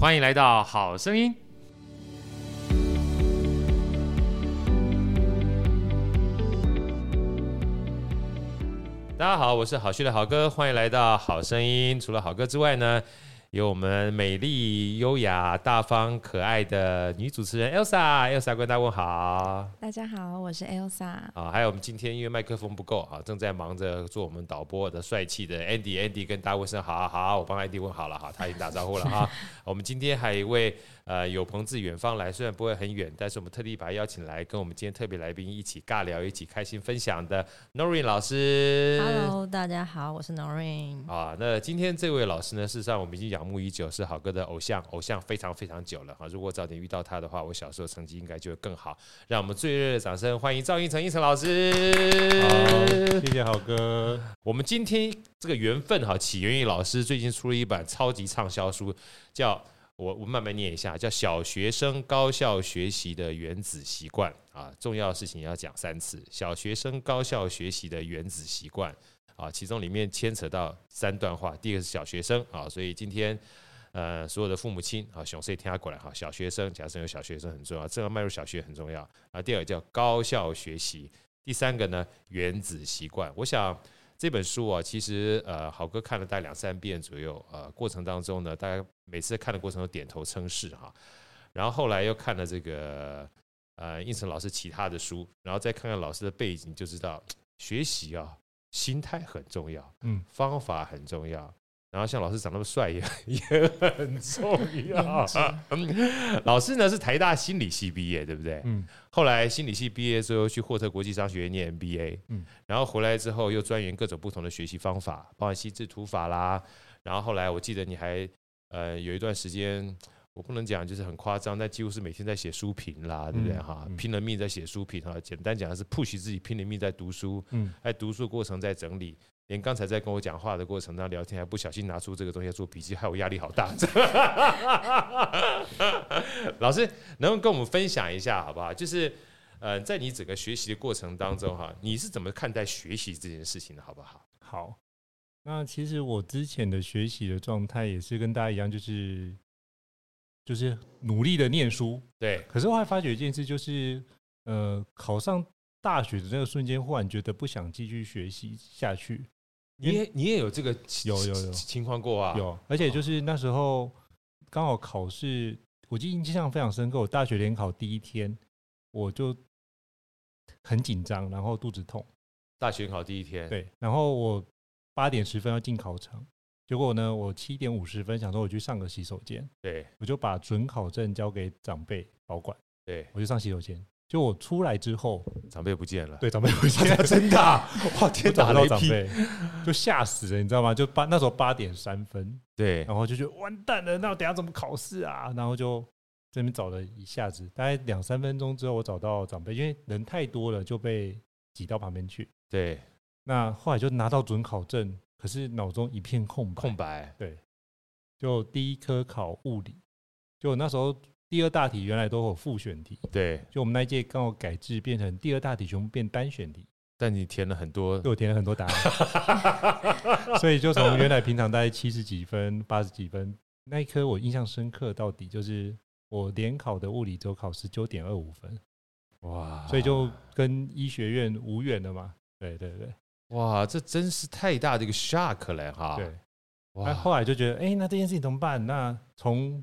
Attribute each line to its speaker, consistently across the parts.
Speaker 1: 欢迎来到好声音。大家好，我是好趣的好哥，欢迎来到好声音。除了好哥之外呢，有我们美丽、优雅、大方、可爱的女主持人 Elsa，Elsa 跟大家问好。
Speaker 2: 大家好，我是 Elsa。
Speaker 1: 啊，还有我们今天因为麦克风不够啊，正在忙着做我们导播的帅气的 Andy，Andy 跟大家问声好，好，我帮 Andy 问好了哈，他已经打招呼了哈。我们今天还有一位。呃，有朋自远方来，虽然不会很远，但是我们特地把他邀请来，跟我们今天特别来宾一起尬聊，一起开心分享的 Noreen 老师。
Speaker 2: Hello，大家好，我是 Noreen。
Speaker 1: 啊，那今天这位老师呢，事实上我们已经仰慕已久，是好哥的偶像，偶像非常非常久了啊。如果早点遇到他的话，我小时候成绩应该就会更好。让我们最热烈的掌声欢迎赵胤丞胤丞老师。
Speaker 3: 好，谢谢好哥。
Speaker 1: 我们今天这个缘分哈，起源于老师最近出了一本超级畅销书，叫。我我慢慢念一下，叫小学生高效学习的原子习惯啊，重要的事情要讲三次。小学生高效学习的原子习惯啊，其中里面牵扯到三段话。第一个是小学生啊，所以今天呃所有的父母亲啊，熊谁听他过来哈，小学生，假设有小学生很重要，正要迈入小学很重要啊。第二个叫高效学习，第三个呢原子习惯。我想。这本书啊，其实呃，好哥看了大概两三遍左右，呃，过程当中呢，大家每次看的过程都点头称是哈，然后后来又看了这个呃，应成老师其他的书，然后再看看老师的背景，就知道 学习啊，心态很重要，嗯，方法很重要。然后像老师长那么帅也 也很重要。老师呢是台大心理系毕业，对不对？嗯。后来心理系毕业之后去霍特国际商学院念 MBA，嗯。然后回来之后又钻研各种不同的学习方法，包括心智图法啦。然后后来我记得你还呃有一段时间，我不能讲就是很夸张，但几乎是每天在写书评啦，对不对哈？拼了命在写书评哈。简单讲是 push 自己拼了命在读书，嗯，在读书过程在整理。连刚才在跟我讲话的过程当中聊天，还不小心拿出这个东西来做笔记，害我压力好大。老师，能不能跟我们分享一下，好不好？就是，呃，在你整个学习的过程当中，哈，你是怎么看待学习这件事情的，好不好？
Speaker 3: 好，那其实我之前的学习的状态也是跟大家一样，就是就是努力的念书，
Speaker 1: 对。可
Speaker 3: 是我还发觉一件事，就是呃，考上大学的那个瞬间，忽然觉得不想继续学习下去。
Speaker 1: 你也你也有这个
Speaker 3: 有有有
Speaker 1: 情况过啊？
Speaker 3: 有，而且就是那时候刚好考试，我记得印象非常深刻。我大学联考第一天，我就很紧张，然后肚子痛。
Speaker 1: 大学考第一天，
Speaker 3: 对，然后我八点十分要进考场，结果呢，我七点五十分想说我去上个洗手间，
Speaker 1: 对，我
Speaker 3: 就把准考证交给长辈保管，
Speaker 1: 对，
Speaker 3: 我就上洗手间。就我出来之后，
Speaker 1: 长辈不见了。
Speaker 3: 对，长辈不见了，
Speaker 1: 真的，哇天哪，
Speaker 3: 找不到长辈，就吓死了，你知道吗？就八那时候八点三分，
Speaker 1: 对，
Speaker 3: 然后就觉得完蛋了，那我等下怎么考试啊？然后就这边找了一下子，大概两三分钟之后，我找到长辈，因为人太多了，就被挤到旁边去。
Speaker 1: 对，
Speaker 3: 那后来就拿到准考证，可是脑中一片空
Speaker 1: 白，空白。
Speaker 3: 对，就第一科考物理，就那时候。第二大题原来都有复选题，
Speaker 1: 对，
Speaker 3: 就我们那一届刚好改制变成第二大题全部变单选题，
Speaker 1: 但你填了很多，
Speaker 3: 对，我填了很多答案，所以就从原来平常大概七十几分、八十几分，那一科我印象深刻到底就是我联考的物理周考十九点二五分，哇，所以就跟医学院无缘了嘛，对对对，
Speaker 1: 哇，这真是太大的一个 shock 了哈，
Speaker 3: 对，哇，后来就觉得，哎、欸，那这件事情怎么办？那从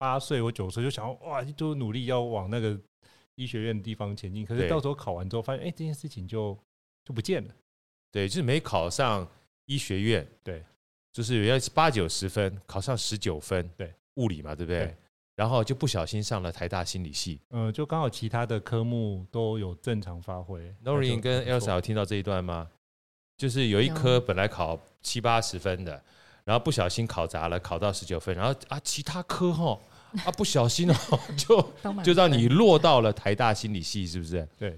Speaker 3: 八岁或九岁就想要哇，就努力要往那个医学院的地方前进。可是到时候考完之后，发现哎、欸，这件事情就就不见了。
Speaker 1: 对，就是没考上医学院。
Speaker 3: 对，
Speaker 1: 就是要八九十分，考上十九分。
Speaker 3: 对，
Speaker 1: 物理嘛，对不对？对，然后就不小心上了台大心理系。
Speaker 3: 嗯，就刚好其他的科目都有正常发挥。
Speaker 1: Noreen 跟 Elsa 有听到这一段吗？就是有一科本来考七八十分的，然后不小心考砸了，考到十九分，然后啊，其他科哈。啊，不小心哦，就就让你落到了台大心理系，是不是？
Speaker 3: 对，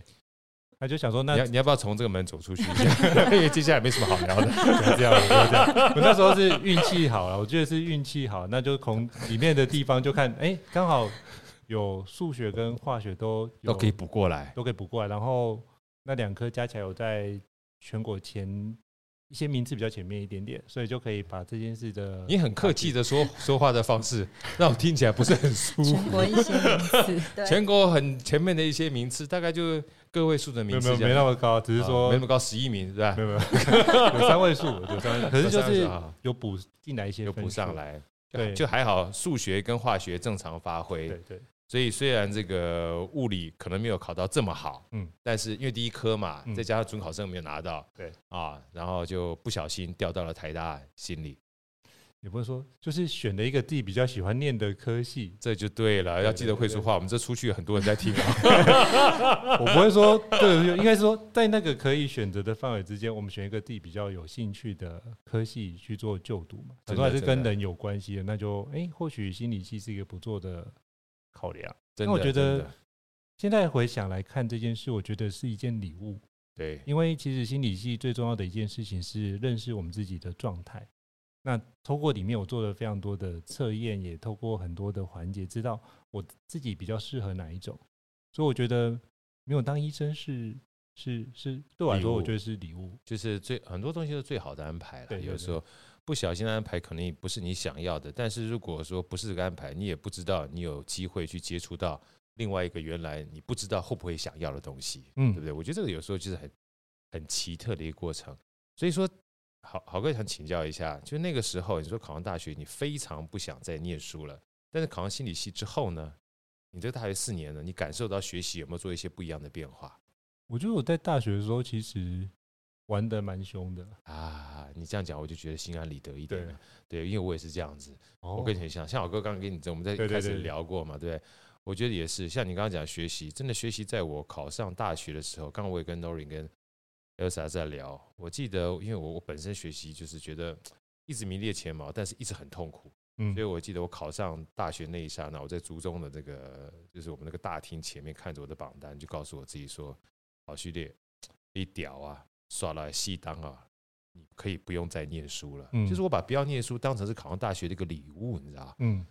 Speaker 3: 他就想说，那
Speaker 1: 你要你要不要从这个门走出去？因为接下来没什么好聊的，
Speaker 3: 这样这样。我那时候是运气好了，我觉得是运气好，那就从里面的地方就看，哎，刚好有数学跟化学都
Speaker 1: 都可以补过来，
Speaker 3: 都可以补过来。然后那两科加起来有在全国前一些名次比较前面一点点，所以就可以把这件事的
Speaker 1: 你很客气的说 说话的方式，让我听起来不是很舒服。
Speaker 2: 全国一些名次，对，
Speaker 1: 全国很前面的一些名次，大概就个位数的名次，
Speaker 3: 没有没那么高，只是说
Speaker 1: 没那么高，十一名是吧？
Speaker 3: 没有没有，有三位数，有三位，可是就是有补进来一些，
Speaker 1: 有补上来，
Speaker 3: 对，
Speaker 1: 就还好，数学跟化学正常发挥，
Speaker 3: 对对。
Speaker 1: 所以虽然这个物理可能没有考到这么好，嗯，但是因为第一科嘛，再加上准考证没有拿到，对啊，然后就不小心掉到了台大心理，
Speaker 3: 也不是说就是选了一个自己比较喜欢念的科系，
Speaker 1: 这就对了。要记得会说话，我们这出去很多人在听
Speaker 3: 啊。我不会说，对，应该是说在那个可以选择的范围之间，我们选一个自己比较有兴趣的科系去做就读嘛。很多还是跟人有关系的，那就哎，或许心理系是一个不错的。考量，那我觉得现在回想来看这件事，我觉得是一件礼物。
Speaker 1: 对，
Speaker 3: 因为其实心理系最重要的一件事情是认识我们自己的状态。那透过里面我做了非常多的测验，也透过很多的环节，知道我自己比较适合哪一种。所以我觉得没有当医生是是是对我来说，我觉得是礼物，
Speaker 1: 就是最很多东西是最好的安排了。对，有时候。不小心的安排可能也不是你想要的，但是如果说不是这个安排，你也不知道你有机会去接触到另外一个原来你不知道会不会想要的东西，嗯，对不对？我觉得这个有时候就是很很奇特的一个过程。所以说，好好哥想请教一下，就那个时候你说考上大学，你非常不想再念书了，但是考上心理系之后呢，你这大学四年呢，你感受到学习有没有做一些不一样的变化？
Speaker 3: 我觉得我在大学的时候其实。玩的蛮凶的
Speaker 1: 啊！你这样讲，我就觉得心安理得一点了。对，对，因为我也是这样子。哦、我跟你很像，像我哥刚刚跟你这，我们在开始聊过嘛，对，对，对，对，我觉得也是。像你刚刚讲学习，真的学习，在我考上大学的时候，刚刚我也跟 Norin 跟 Elsa 在聊。我记得，因为我我本身学习就是觉得 一直名列前茅，但是一直很痛苦。嗯，所以我记得我考上大学那一刹那，我在族中的这个就是我们那个大厅前面看着我的榜单，就告诉我自己说：“好序列，你屌啊！”耍了戏当啊，你可以不用再念书了。嗯，就是我把不要念书当成是考上大学的一个礼物，你知道？嗯，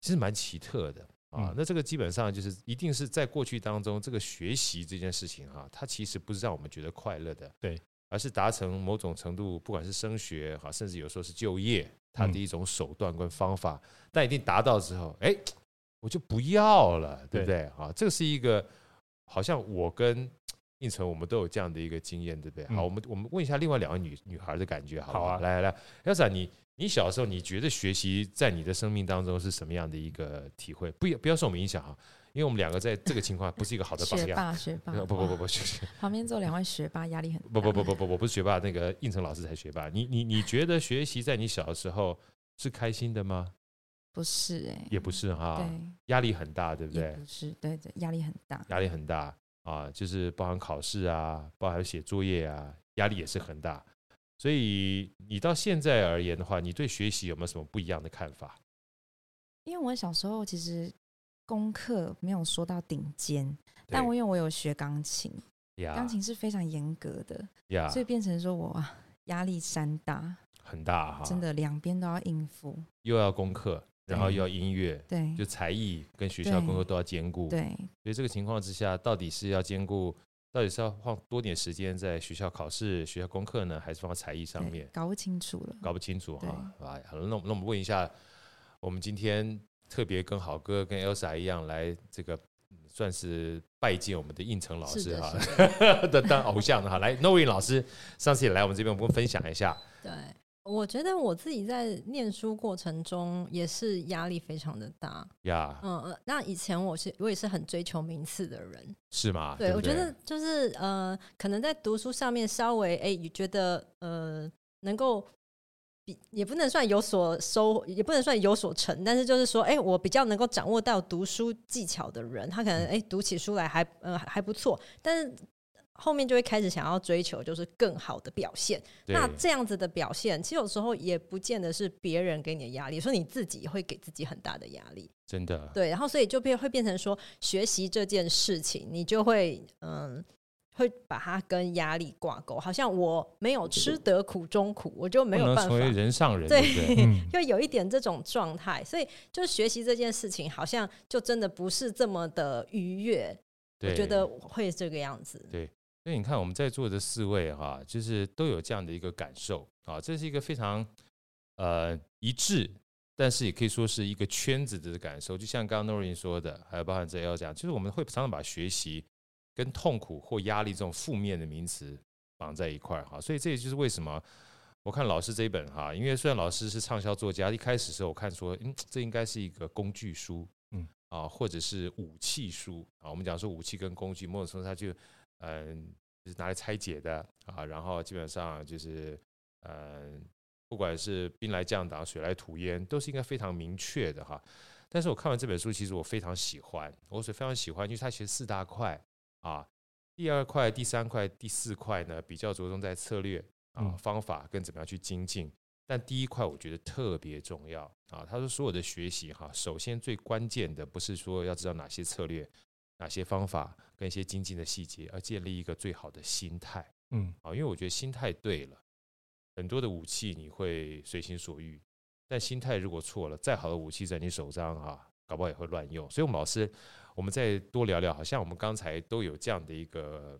Speaker 1: 其实蛮奇特的啊。那这个基本上就是一定是在过去当中，这个学习这件事情哈，它其实不是让我们觉得快乐的，对，而是达成某种程度，不管是升学哈，甚至有时候是就业，它的一种手段跟方法。但一定达到之后，哎，我就不要了，对不对？啊，这个是一个好像我跟。应成，我们都有这样的一个经验，对不对？好，我们我们问一下另外两位女女孩的感觉，好不好？好啊，来来来，Elsa，你你小时候你觉得学习在你的生命当中是什么样的一个体会？不要不要受我们影响啊，因为我们两个在这个情况不是一个好的榜样。学霸，学霸，不不不不，
Speaker 2: 旁边坐两位学霸，压力很大。
Speaker 1: 不不不不不，我不是学霸，那个应成老师才学霸。你你你觉得学习在你小的时候是开心的吗？
Speaker 2: 不是哎，
Speaker 1: 也不是哈，压力很大，对不对？
Speaker 2: 不是，对对，压力很大，
Speaker 1: 压力很大。啊，就是包含考试啊，包含写作业啊，压力也是很大。所以你到现在而言的话，你对学习有没有什么不一样的看法？
Speaker 2: 因为我小时候其实功课没有说到顶尖，但我因为我有学钢琴，钢琴是非常严格的，所以变成说我压力山大，
Speaker 1: 很大哈，
Speaker 2: 真的两边都要应付，
Speaker 1: 又要功课。然后又要音乐，对，就才艺跟学校工作都要兼顾，对。所以这个情况之下，到底是要兼顾，到底是要花多点时间在学校考试、学校功课呢，还是放在才艺上面？
Speaker 2: 搞不清楚了，
Speaker 1: 搞不清楚哈。好了，那那我们问一下，我们今天特别跟好哥跟 Elsa 一样来这个算是拜见我们的应成老师哈的 当偶像的哈，来 Norin 老师上次也来我们这边，我们分享一下。
Speaker 2: 对。我觉得我自己在念书过程中也是压力非常的大呀。Yeah. 嗯，那以前我是我也是很追求名次的人，
Speaker 1: 是吗？
Speaker 2: 对，
Speaker 1: 对对，
Speaker 2: 我觉得就是呃，可能在读书上面稍微哎，你觉得呃，能够比也不能算有所收，也不能算有所成，但是就是说，哎，我比较能够掌握到读书技巧的人，他可能哎读起书来还呃还不错，但是。后面就会开始想要追求，就是更好的表现。那这样子的表现，其实有时候也不见得是别人给你的压力，说你自己会给自己很大的压力。
Speaker 1: 真的。
Speaker 2: 对，然后所以就变会变成说，学习这件事情，你就会嗯，会把它跟压力挂钩，好像我没有吃得苦中苦，我就没有办法
Speaker 1: 成为人上人。
Speaker 2: 对，就有一点这种状态，所以就学习这件事情，好像就真的不是这么的愉悦。我觉得会这个样子。
Speaker 1: 对。所以你看我们在座的四位哈，就是都有这样的一个感受啊，这是一个非常呃一致，但是也可以说是一个圈子的感受。就像刚刚 Noreen 说的，还有包含这 L 讲，就是我们会常常把学习跟痛苦或压力这种负面的名词绑在一块儿哈，所以这也就是为什么。我看老师这一本哈，因为虽然老师是畅销作家，一开始的时候我看说，嗯，这应该是一个工具书，嗯啊，或者是武器书啊。我们讲说武器跟工具，某种程度它就嗯，就是拿来拆解的啊。然后基本上就是嗯，不管是兵来将挡，水来土掩，都是应该非常明确的哈。但是我看完这本书，其实我非常喜欢，我是非常喜欢，因为它其实四大块啊，第二块、第三块、第四块呢，比较着重在策略。啊，方法跟怎么样去精进，但第一块我觉得特别重要啊。他说所有的学习哈，首先最关键的不是说要知道哪些策略、哪些方法跟一些精进的细节，而建立一个最好的心态。嗯，啊，因为我觉得心态对了，很多的武器你会随心所欲，但心态如果错了，再好的武器在你手上啊，搞不好也会乱用。所以，我们老师，我们再多聊聊，好像我们刚才都有这样的一个。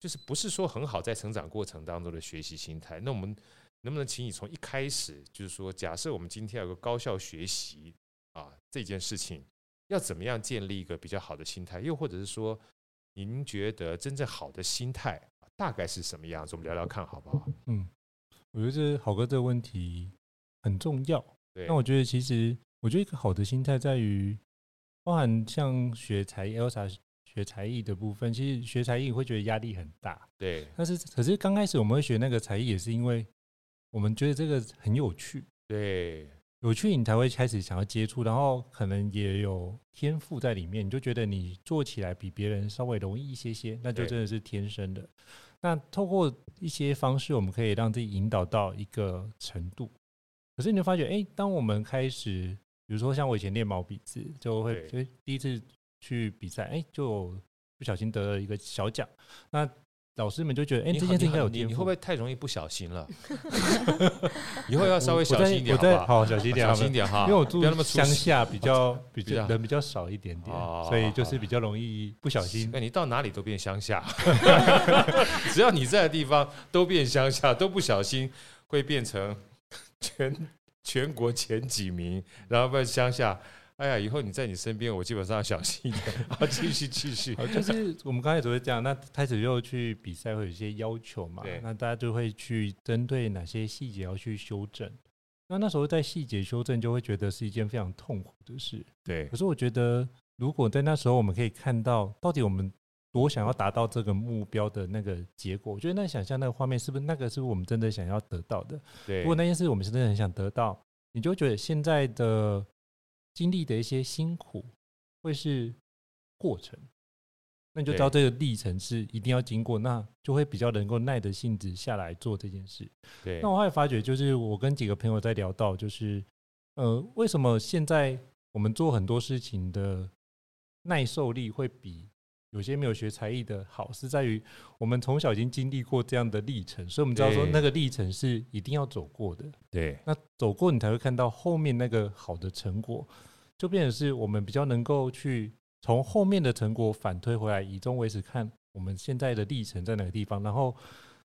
Speaker 1: 就是不是说很好，在成长过程当中的学习心态。那我们能不能请你从一开始，就是说，假设我们今天有个高效学习啊这件事情，要怎么样建立一个比较好的心态？又或者是说，您觉得真正好的心态大概是什么样子？我们聊聊看好不好？
Speaker 3: 嗯，我觉得这郝哥这个问题很重要。对，那我觉得其实，我觉得一个好的心态在于，包含像学才艺，Elsa。学才艺的部分，其实学才艺会觉得压力很大，
Speaker 1: 对。
Speaker 3: 但是，可是刚开始我们会学那个才艺，也是因为我们觉得这个很有趣，
Speaker 1: 对，
Speaker 3: 有趣你才会开始想要接触，然后可能也有天赋在里面，你就觉得你做起来比别人稍微容易一些些，那就真的是天生的。那透过一些方式，我们可以让自己引导到一个程度。可是你会发觉，哎，当我们开始，比如说像我以前练毛笔字，就会就第一次。去比赛，哎，就不小心得了一个小奖。那老师们就觉得，哎，这件事应该有天赋。
Speaker 1: 你会不会太容易不小心了？以后要稍微小心一点，好吧？
Speaker 3: 好，小心一点，
Speaker 1: 小心一点哈。
Speaker 3: 因为我住乡下，比较比较人比较少一点点，所以就是比较容易不小心。
Speaker 1: 那你到哪里都变乡下，只要你在的地方都变乡下，都不小心会变成全全国前几名，然后变乡下。哎呀，以后你在你身边，我基本上要小心一点。好，继续继续。
Speaker 3: 就是我们刚才只会这样，那开始又去比赛，会有一些要求嘛？对。那大家就会去针对哪些细节要去修正。那那时候在细节修正，就会觉得是一件非常痛苦的事。
Speaker 1: 对。
Speaker 3: 可是我觉得，如果在那时候我们可以看到，到底我们多想要达到这个目标的那个结果，我觉得那想象那个画面，是不是那个是不是我们真的想要得到的？
Speaker 1: 对。
Speaker 3: 如果那件事我们是真的很想得到，你就会觉得现在的。经历的一些辛苦会是过程，那你就知道这个历程是一定要经过，那就会比较能够耐得性子下来做这件事。
Speaker 1: 对，
Speaker 3: 那我还发觉，就是我跟几个朋友在聊到，就是呃，为什么现在我们做很多事情的耐受力会比有些没有学才艺的好，是在于我们从小已经经历过这样的历程，所以我们知道说那个历程是一定要走过的。
Speaker 1: 对，
Speaker 3: 那走过你才会看到后面那个好的成果，就变成是我们比较能够去从后面的成果反推回来，以终为始看我们现在的历程在哪个地方，然后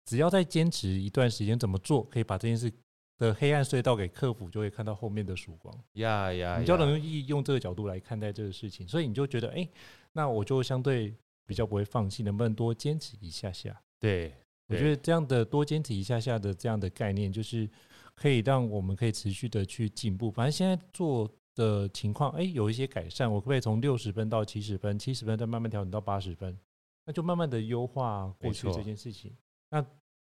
Speaker 3: 只要再坚持一段时间，怎么做可以把这件事的黑暗隧道给克服，就会看到后面的曙光。
Speaker 1: 呀呀，
Speaker 3: 比较容易用这个角度来看待这个事情，所以你就觉得哎。欸那我就相对比较不会放弃，能不能多坚持一下下？
Speaker 1: 对，
Speaker 3: 我觉得这样的多坚持一下下的这样的概念，就是可以让我们可以持续的去进步。反正现在做的情况，哎，有一些改善，我可不可以从六十分到七十分，七十分再慢慢调整到八十分？那就慢慢的优化过去这件事情。那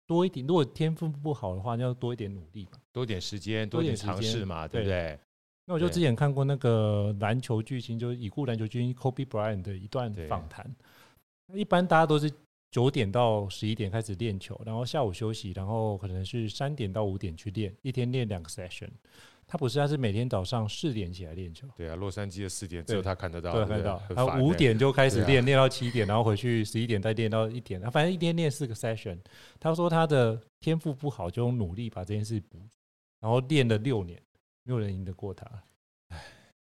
Speaker 3: 多一点，如果天赋不好的话，那要多一点努力嘛，
Speaker 1: 多点时间，多点尝试嘛，对不对？
Speaker 3: 那我就之前看过那个篮球巨星，就是已故篮球巨星 Kobe Bryant 的一段访谈。一般大家都是九点到十一点开始练球，然后下午休息，然后可能是三点到五点去练，一天练两个 session。他不是，他是每天早上四点起来练球。
Speaker 1: 对啊，洛杉矶的四点只有他看得到，
Speaker 3: 对，看得到。然后五点就开始练，练到七点，然后回去十一点再练到一点。反正一天练四个 session。他说他的天赋不好，就用努力把这件事补，然后练了六年。没有人赢得过他。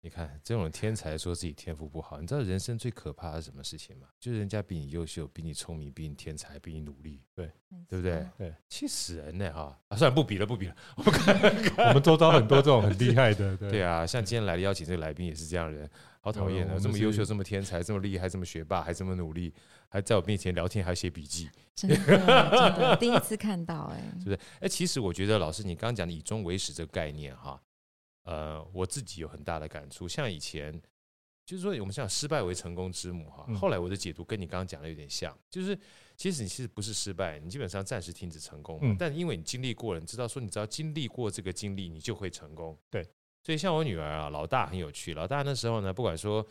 Speaker 1: 哎，你看这种天才说自己天赋不好，你知道人生最可怕的是什么事情吗？就是人家比你优秀，比你聪明，比你天才，比你努力，对对不对？对，气死人呢哈！啊，算了，不比了，不比了。我们看，
Speaker 3: 我们周遭很多这种很厉害的，对，
Speaker 1: 对啊，像今天来的邀请这个来宾也是这样的人，好讨厌啊！这么优秀，这么天才，这么厉害，这么学霸，还这么努力，还在我面前聊天，还写笔记，
Speaker 4: 真的，真的第一次看到哎，
Speaker 1: 是不是？哎，其实我觉得老师你刚刚讲的以终为始这个概念哈。呃，我自己有很大的感触。像以前，就是说，我们讲失败为成功之母哈。后来我的解读跟你刚刚讲的有点像，就是其实你其实不是失败，你基本上暂时停止成功嘛。但因为你经历过了，你知道说，你只要经历过这个经历，你就会成功。对。所以像我女儿啊，老大很有趣。老大那时候呢，不管说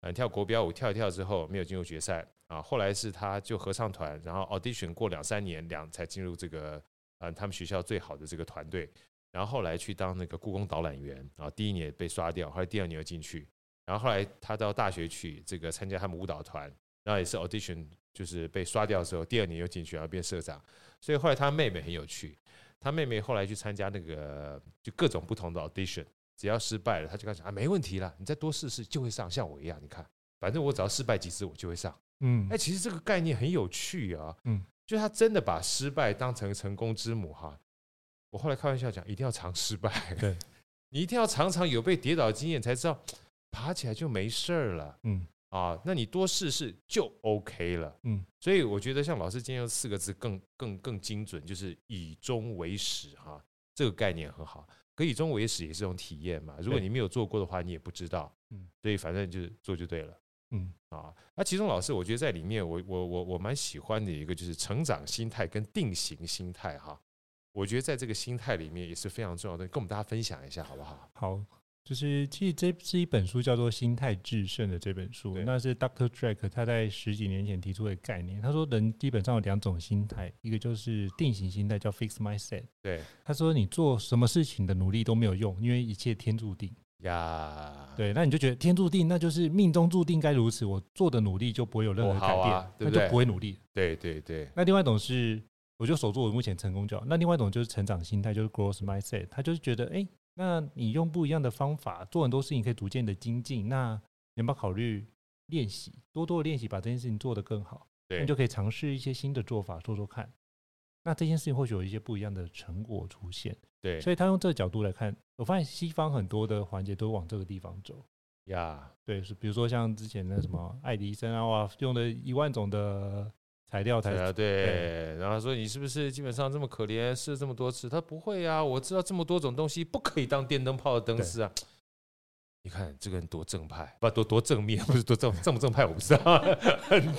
Speaker 1: 嗯跳国标舞跳一跳之后没有进入决赛啊，后来是她就合唱团，然后 audition 过两三年两才进入这个嗯他们学校最好的这个团队。然后后来去当那个故宫导览员，然后第一年被刷掉，后来第二年又进去，然后后来他到大学去这个参加他们舞蹈团，然后也是 audition，就是被刷掉之后，第二年又进去，然后变社长。所以后来他妹妹很有趣，他妹妹后来去参加那个就各种不同的 audition，只要失败了，他就开始讲啊，没问题了，你再多试试就会上，像我一样，你看，反正我只要失败几次我就会上。嗯，哎，其实这个概念很有趣啊，嗯，就他真的把失败当成成功之母哈。我后来开玩笑讲，一定要常失败，对，你一定要常常有被跌倒的经验，才知道爬起来就没事儿了。嗯，啊，那你多试试就 OK 了。嗯，所以我觉得像老师今天用四个字更更更精准，就是以终为始哈，这个概念很好。可以终为始也是种体验嘛，如果你没有做过的话，你也不知道。嗯，所以反正就是做就对了。嗯，啊，那其中老师我觉得在里面我，我我我我蛮喜欢的一个就是成长心态跟定型心态哈。我觉得在这个心态里面也是非常重要的，跟我们大家分享一下好不好？
Speaker 3: 好，就是其实这是一本书叫做《心态制胜》的这本书，那是 Dr. Drake 他在十几年前提出的概念。他说人基本上有两种心态，一个就是定型心态，叫 Fixed Mindset。对，他说你做什么事情的努力都没有用，因为一切天注定呀。对，那你就觉得天注定，那就是命中注定该如此，我做的努力就不会有任何改变，那就不会努力。对对对。那另外一种是。我就守住我目前成功就好。那另外一种就是成长心态，就是 growth mindset。他就是觉得，哎、欸，那你用不一样的方法做很多事情，可以逐渐的精进。那你有没有考虑练习，多多的练习，把这件事情做得更好？对，你就可以尝试一些新的做法，做做看。那这件事情或许有一些不一样的成果出现。对，所以他用这个角度来看，我发现西方很多的环节都往这个地方走。呀，对，是比如说像之前的什么爱迪生啊，哇，用了一万种的。材料材料对，对，然后说你是不是基本上这么可怜，试了这么多次？他不会啊，我知道这么多种东西不可以当电灯泡的灯丝啊。你看这个人多正派，不多多正面，不是多正正不正派，我不知道。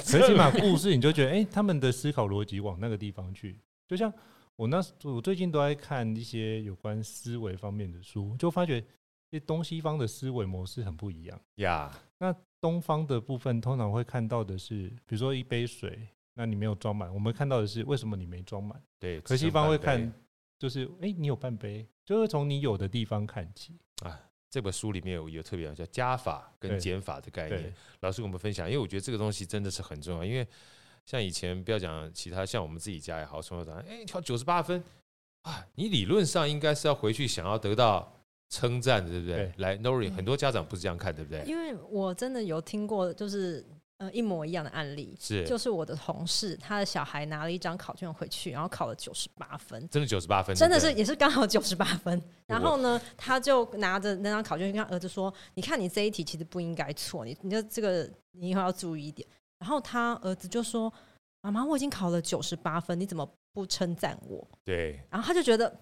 Speaker 3: 最起码故事你就觉得，哎，他们的思考逻辑往那个地方去。就像我那我最近都在看一些有关思维方面的书，就发觉这东西方的思维模式很不一样呀。那东方的部分通常会看到的是，比如说一杯水。那你没有装满，我们看到的是为什么你没装满？对，可西方会看，就是哎、欸，你有半杯，就是从你有的地方看起啊。这本书里面有一个特别叫加法跟减法的概念，老师跟我们分享，因为我觉得这个东西真的是很重要。因为像以前不要讲其他，像我们自己家也好，从小长，哎，考九十八分啊，你理论上应该是要回去想要得到称赞的，对不对？对来，Nori，很多家长不是这样看，对不对？因为我真的有听过，就是。呃，一模一样的案例是，就是我的同事，他的小孩拿了一张考卷回去，然后考了九十八分，真的九十八分，真的是也是刚好九十八分。然后呢，他就拿着那张考卷跟他儿子说：“你看，你这一题其实不应该错，你你就这个你以后要注意一点。”然后他儿子就说：“妈妈，我已经考了九十八分，你怎么不称赞我？”对，然后他就觉得。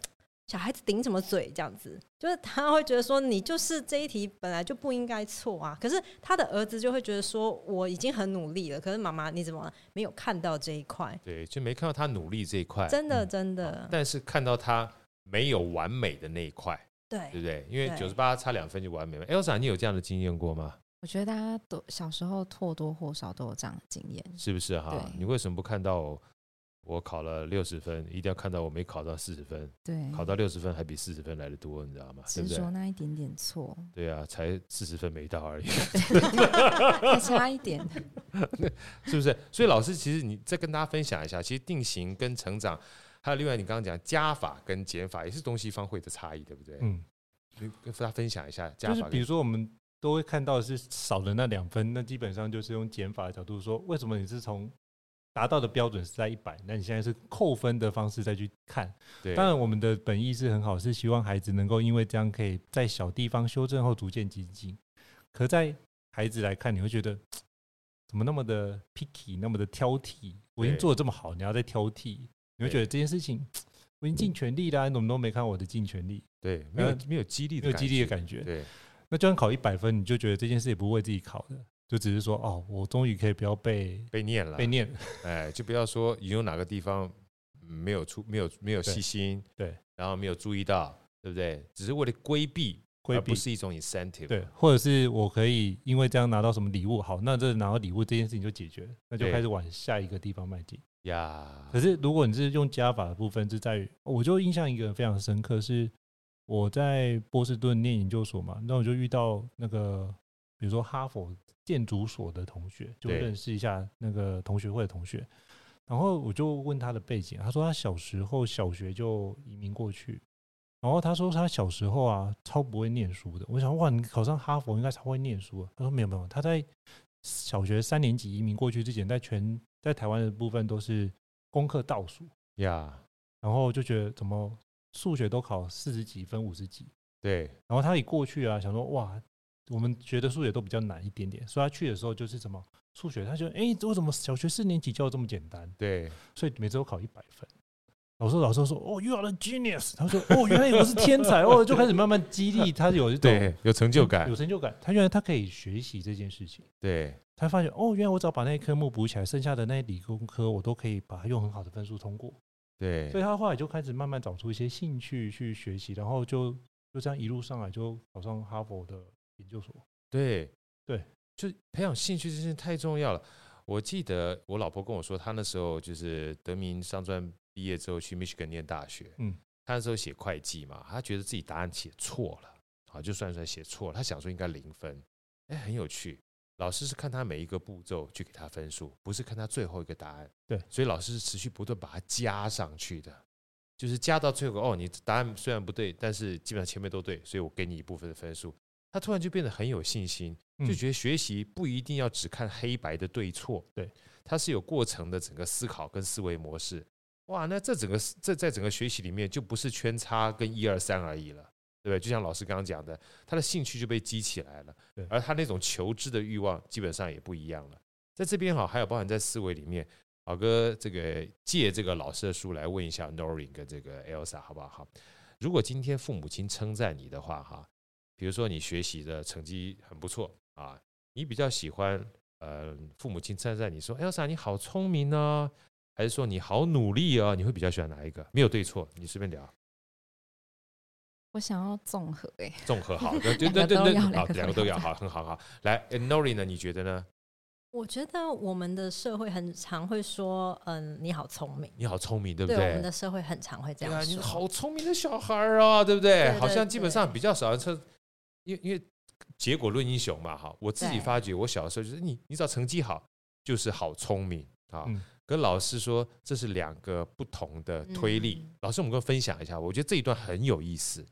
Speaker 3: 小孩子顶什么嘴？这样子，就是他会觉得说，你就是这一题本来就不应该错啊。可是他的儿子就会觉得说，我已经很努力了，可是妈妈你怎么没有看到这一块？对，就没看到他努力这一块。真的，真的。但是看到他没有完美的那一块，对，对不对？因为九十八差两分就完美了。Elsa，你有这样的经验过吗？我觉得大家都小时候或多或少都有这样的经验，是不是哈？你为什么不看到？我考了六十分，一定要看到我没考到四十分。对，考到六十分还比四十分来的多，你知道吗？只说那一点点错。对啊，才四十分没到而已，还差一点，是不是？所以老师，其实你再跟大家分享一下，其实定型跟成长，还有另外你刚刚讲加法跟减法，也是东西方会的差异，对不对？嗯，跟大家分享一下加法。就是比如说我们都会看到是少了那两分，那基本上就是用减法的角度说，为什么你是从达到的标准是在一百，那你现在是扣分的方式再去看。
Speaker 1: 对，
Speaker 3: 当然我们的本意是很好，是希望孩子能够因为这样可以在小地方修正后逐渐精进。可在孩子来看，你会觉得 怎么那么的 picky，那么的挑剔？我已经做的这么好，你要再挑剔，你会觉得这件事情 我已经尽全力了，你怎么都没看我的尽全力？
Speaker 1: 对，没有没有激励的，
Speaker 3: 没有激励的感觉。
Speaker 1: 对，
Speaker 3: 那就算考一百分，你就觉得这件事也不为自己考的。就只是说哦，我终于可以不要被
Speaker 1: 被念了，
Speaker 3: 被念，
Speaker 1: 哎，就不要说你有哪个地方没有出，没有没有细心，
Speaker 3: 对，
Speaker 1: 然后没有注意到，对不对？只是为了规避，规避而不是一种 incentive，
Speaker 3: 对，或者是我可以因为这样拿到什么礼物，好，那这拿到礼物这件事情就解决了，那就开始往下一个地方迈进
Speaker 1: 呀。
Speaker 3: 可是如果你是用加法的部分，是在于，我就印象一个非常深刻，是我在波士顿念研究所嘛，那我就遇到那个，比如说哈佛。建筑所的同学就认识一下那个同学会的同学，然后我就问他的背景，他说他小时候小学就移民过去，然后他说他小时候啊超不会念书的。我想哇，你考上哈佛应该超会念书啊。他说没有没有，他在小学三年级移民过去之前，在全在台湾的部分都是功课倒数
Speaker 1: 呀，
Speaker 3: 然后就觉得怎么数学都考四十几分五十几，
Speaker 1: 对，
Speaker 3: 然后他一过去啊，想说哇。我们学的数学都比较难一点点，所以他去的时候就是什么数学，他觉得哎，为什么小学四年级教这么简单？
Speaker 1: 对，
Speaker 3: 所以每次都考一百分。老师老师说哦，You are the genius。他说哦，原来我是天才哦，就开始慢慢激励他有一种
Speaker 1: 有成就感，
Speaker 3: 有成就感。他原来他可以学习这件事情，
Speaker 1: 对，
Speaker 3: 他发现哦，原来我只要把那些科目补起来，剩下的那些理工科我都可以把它用很好的分数通过。
Speaker 1: 对，
Speaker 3: 所以他后来就开始慢慢找出一些兴趣去学习，然后就就这样一路上来就考上哈佛的研究所。
Speaker 1: 对
Speaker 3: 对，
Speaker 1: 就培养兴趣这件事太重要了。我记得我老婆跟我说，她那时候就是德明商专毕业之后去密歇根念大学，嗯，她那时候写会计嘛，她觉得自己答案写错了，啊，就算算写错了，她想说应该零分，哎，很有趣。老师是看他每一个步骤去给他分数，不是看他最后一个答案。
Speaker 3: 对，
Speaker 1: 所以老师是持续不断把它加上去的，就是加到最后哦，你答案虽然不对，但是基本上前面都对，所以我给你一部分的分数。他突然就变得很有信心，就觉得学习不一定要只看黑白的对错，对，他是有过程的整个思考跟思维模式。哇，那这整个这在整个学习里面就不是圈叉跟一二三而已了，对不对？就像老师刚刚讲的，他的兴趣就被激起来了，而他那种求知的欲望基本上也不一样了。在这边哈，还有包含在思维里面，老哥这个借这个老师的书来问一下 Norin 跟这个 Elsa 好不好？好，如果今天父母亲称赞你的话，哈。比如说你学习的成绩很不错啊，你比较喜欢呃父母亲称赞你说，Elsa 你好聪明呢，还是说你好努力哦？你会比较喜欢哪一个？没有对错，你随便聊。
Speaker 4: 我想要综合哎，
Speaker 1: 综合好，对对对对对，好，两个都要好，很好好。来，Norin 呢？你觉得呢？
Speaker 2: 我觉得我们的社会很常会说，嗯，你好聪明，
Speaker 1: 你好聪明，对不对？
Speaker 2: 对，我们的社会很常会这样说，
Speaker 1: 你好聪明的小孩啊，对不对？好像基本上比较少人称。因为因为结果论英雄嘛，哈，我自己发觉，我小的时候就是你，你只要成绩好，就是好聪明啊。跟老师说，这是两个不同的推力。老师，我们跟分享一下，我觉得这一段很有意思。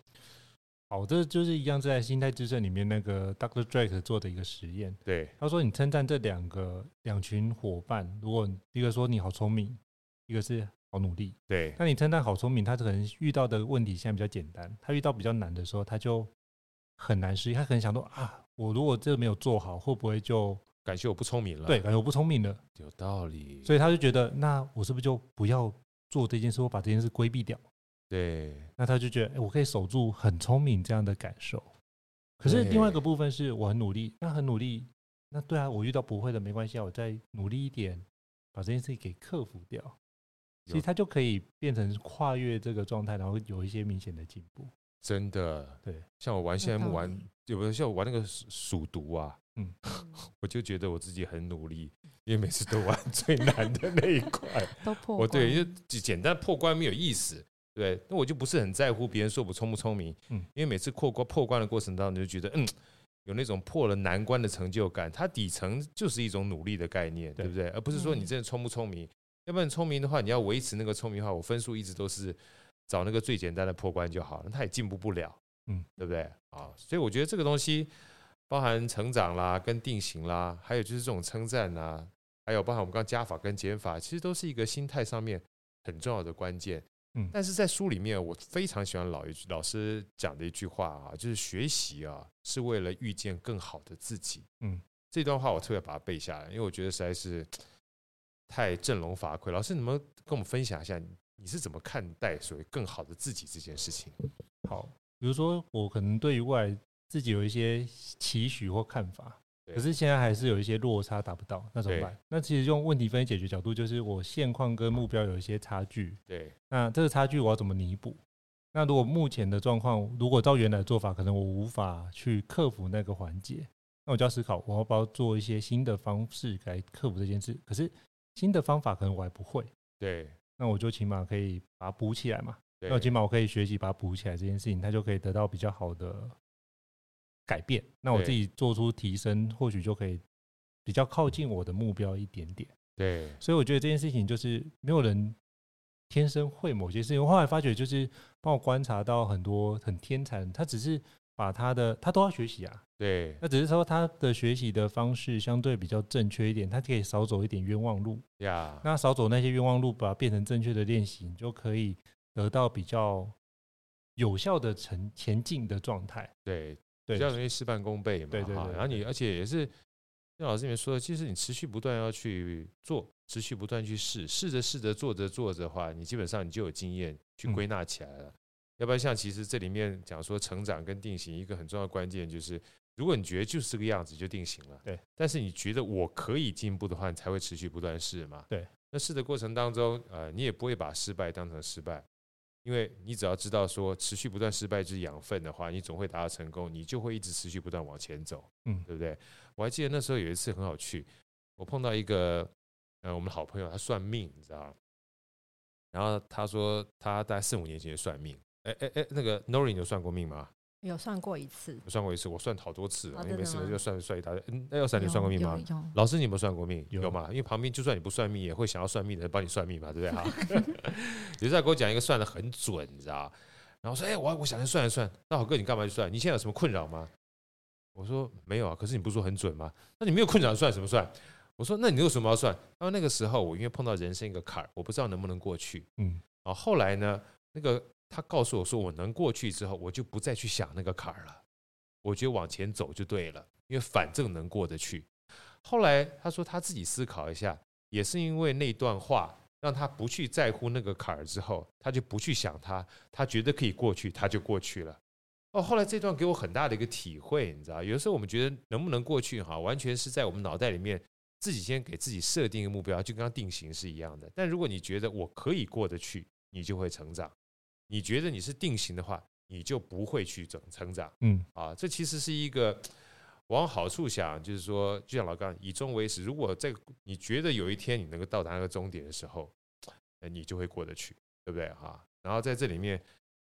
Speaker 3: 好，的就是一样在心态之胜里面那个 Dr. Drake 做的一个实验。
Speaker 1: 对，
Speaker 3: 他说你称赞这两个两群伙伴，如果一个说你好聪明，一个是好努力，
Speaker 1: 对，
Speaker 3: 那你称赞好聪明，他可能遇到的问题现在比较简单，他遇到比较难的时候，他就。很难适应，他可能想说啊，我如果这个没有做好，会不会就
Speaker 1: 感谢我不聪明了？
Speaker 3: 对，感觉我不聪明了，
Speaker 1: 有道理。
Speaker 3: 所以他就觉得，那我是不是就不要做这件事，我把这件事规避掉？
Speaker 1: 对，
Speaker 3: 那他就觉得，哎，我可以守住很聪明这样的感受。可是另外一个部分是我很努力，那很努力，那对啊，我遇到不会的没关系啊，我再努力一点，把这件事情给克服掉，其实他就可以变成跨越这个状态，然后有一些明显的进步。
Speaker 1: 真的，对，像我玩现在木玩，有没有像我玩那个数独啊？嗯，我就觉得我自己很努力，因为每次都玩最难的那一块，
Speaker 4: 都破。
Speaker 1: 我对，因为简单破关没有意思，对，那我就不是很在乎别人说我聪不聪明，嗯，因为每次破关破关的过程当中，就觉得嗯，有那种破了难关的成就感。它底层就是一种努力的概念，对不对？而不是说你真的聪不聪明，要不然聪明的话，你要维持那个聪明的话，我分数一直都是。找那个最简单的破关就好了，他也进步不了，嗯，对不对啊？所以我觉得这个东西包含成长啦、跟定型啦，还有就是这种称赞呐，还有包含我们刚刚加法跟减法，其实都是一个心态上面很重要的关键。
Speaker 3: 嗯，
Speaker 1: 但是在书里面，我非常喜欢老一句老师讲的一句话啊，就是学习啊是为了遇见更好的自己。
Speaker 3: 嗯，
Speaker 1: 这段话我特别把它背下来，因为我觉得实在是太振聋发聩。老师，你们跟我们分享一下，你是怎么看待所谓更好的自己这件事情？
Speaker 3: 好，比如说我可能对于未来自己有一些期许或看法。可是现在还是有一些落差达不到，那怎么办？那其实用问题分析解决角度，就是我现况跟目标有一些差距。
Speaker 1: 对，
Speaker 3: 那这个差距我要怎么弥补？那如果目前的状况，如果照原来的做法，可能我无法去克服那个环节，那我就要思考，我要不要做一些新的方式来克服这件事？可是新的方法可能我还不会。
Speaker 1: 对，
Speaker 3: 那我就起码可以把它补起来嘛。
Speaker 1: 对，
Speaker 3: 那起码我可以学习把它补起来这件事情，它就可以得到比较好的。改变，那我自己做出提升，或许就可以比较靠近我的目标一点点。
Speaker 1: 对，
Speaker 3: 所以我觉得这件事情就是没有人天生会某些事情。我后来发觉，就是帮我观察到很多很天才，他只是把他的他都要学习啊。
Speaker 1: 对，
Speaker 3: 那只是说他的学习的方式相对比较正确一点，他可以少走一点冤枉路。
Speaker 1: 呀，
Speaker 3: 那少走那些冤枉路，把它变成正确的练习，你就可以得到比较有效的前前进的状
Speaker 1: 态。
Speaker 3: 对。
Speaker 1: 比较容易事半功倍嘛，
Speaker 3: 对对，对，
Speaker 1: 然后你而且也是像老师里面说的，其实你持续不断要去做，持续不断去试，试着试着做着做着的话，你基本上你就有经验去归纳起来了。嗯、要不然像其实这里面讲说成长跟定型一个很重要的关键就是，如果你觉得就是这个样子就定型了，
Speaker 3: 对。
Speaker 1: 但是你觉得我可以进步的话，你才会持续不断试嘛。
Speaker 3: 对。
Speaker 1: 那试的过程当中，呃，你也不会把失败当成失败。因为你只要知道说持续不断失败就是养分的话，你总会达到成功，你就会一直持续不断往前走，嗯，对不对？我还记得那时候有一次很好趣，我碰到一个呃我们的好朋友，他算命，你知道，然后他说他大概四五年前就算命，哎哎哎，那个 Norin 有算过命吗？
Speaker 2: 有算过一次，
Speaker 1: 有算过一次，我算好多次了，因为每次就算算一大堆。嗯，那要算你算过命吗？老师，你有没有算过命？
Speaker 3: 有，
Speaker 1: 有吗？因为旁边就算你不算命，也会想要算命的人帮你算命嘛，对不对？哈，有时候给我讲一个算的很准，你知道？然后说，哎、欸，我我想去算一算。那好哥，你干嘛去算？你现在有什么困扰吗？我说没有啊，可是你不是说很准吗？那你没有困扰算什么算？我说那你有什么要算？他说那个时候我因为碰到人生一个坎儿，我不知道能不能过去。嗯，然后后来呢，那个他告诉我说我能过去之后，我就不再去想那个坎儿了。我觉得往前走就对了，因为反正能过得去。后来他说他自己思考一下，也是因为那段话让他不去在乎那个坎儿之后，他就不去想他，他觉得可以过去，他就过去了。哦，后来这段给我很大的一个体会，你知道，有的时候我们觉得能不能过去哈，完全是在我们脑袋里面自己先给自己设定一个目标，就跟刚定型是一样的。但如果你觉得我可以过得去，你就会成长；你觉得你是定型的话，你就不会去整成长，嗯啊，这其实是一个往好处想，就是说，就像老刚以终为始。如果在你觉得有一天你能够到达那个终点的时候，呃，你就会过得去，对不对哈？然后在这里面，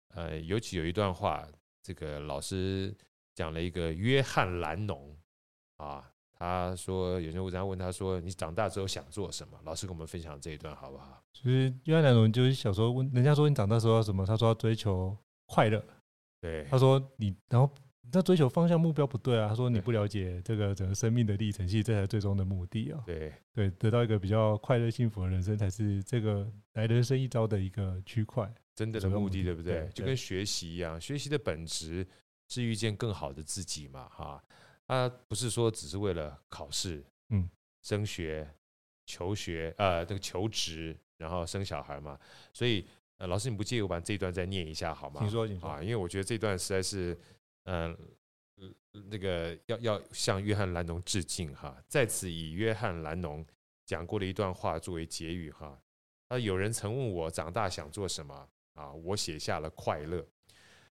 Speaker 1: 呃，尤其有一段话，这个老师讲了一个约翰兰农啊，他说有些人问他说，你长大之后想做什么？老师跟我们分享这一段好不好？
Speaker 3: 其实约翰兰农就是小时候问人家说，你长大时候要什么？他说要追求。快乐，
Speaker 1: 对，
Speaker 3: 他说你，然后那追求方向目标不对啊。他说你不了解这个整个生命的历程，其实这才是最终的目的啊。
Speaker 1: 对
Speaker 3: 对，得到一个比较快乐幸福的人生，才是这个来人生一遭的一个区块，
Speaker 1: 真的的目的，对不对？就跟学习一样，学习的本质是遇见更好的自己嘛，哈。他不是说只是为了考试，嗯，升学、求学，呃，这个求职，然后生小孩嘛，所以。呃，老师，你不介意我把这一段再念一下好吗？
Speaker 3: 请说，你说
Speaker 1: 啊，因为我觉得这段实在是，嗯、呃，那个要要向约翰兰农致敬哈。在此以约翰兰农讲过的一段话作为结语哈。啊，有人曾问我长大想做什么啊？我写下了快乐。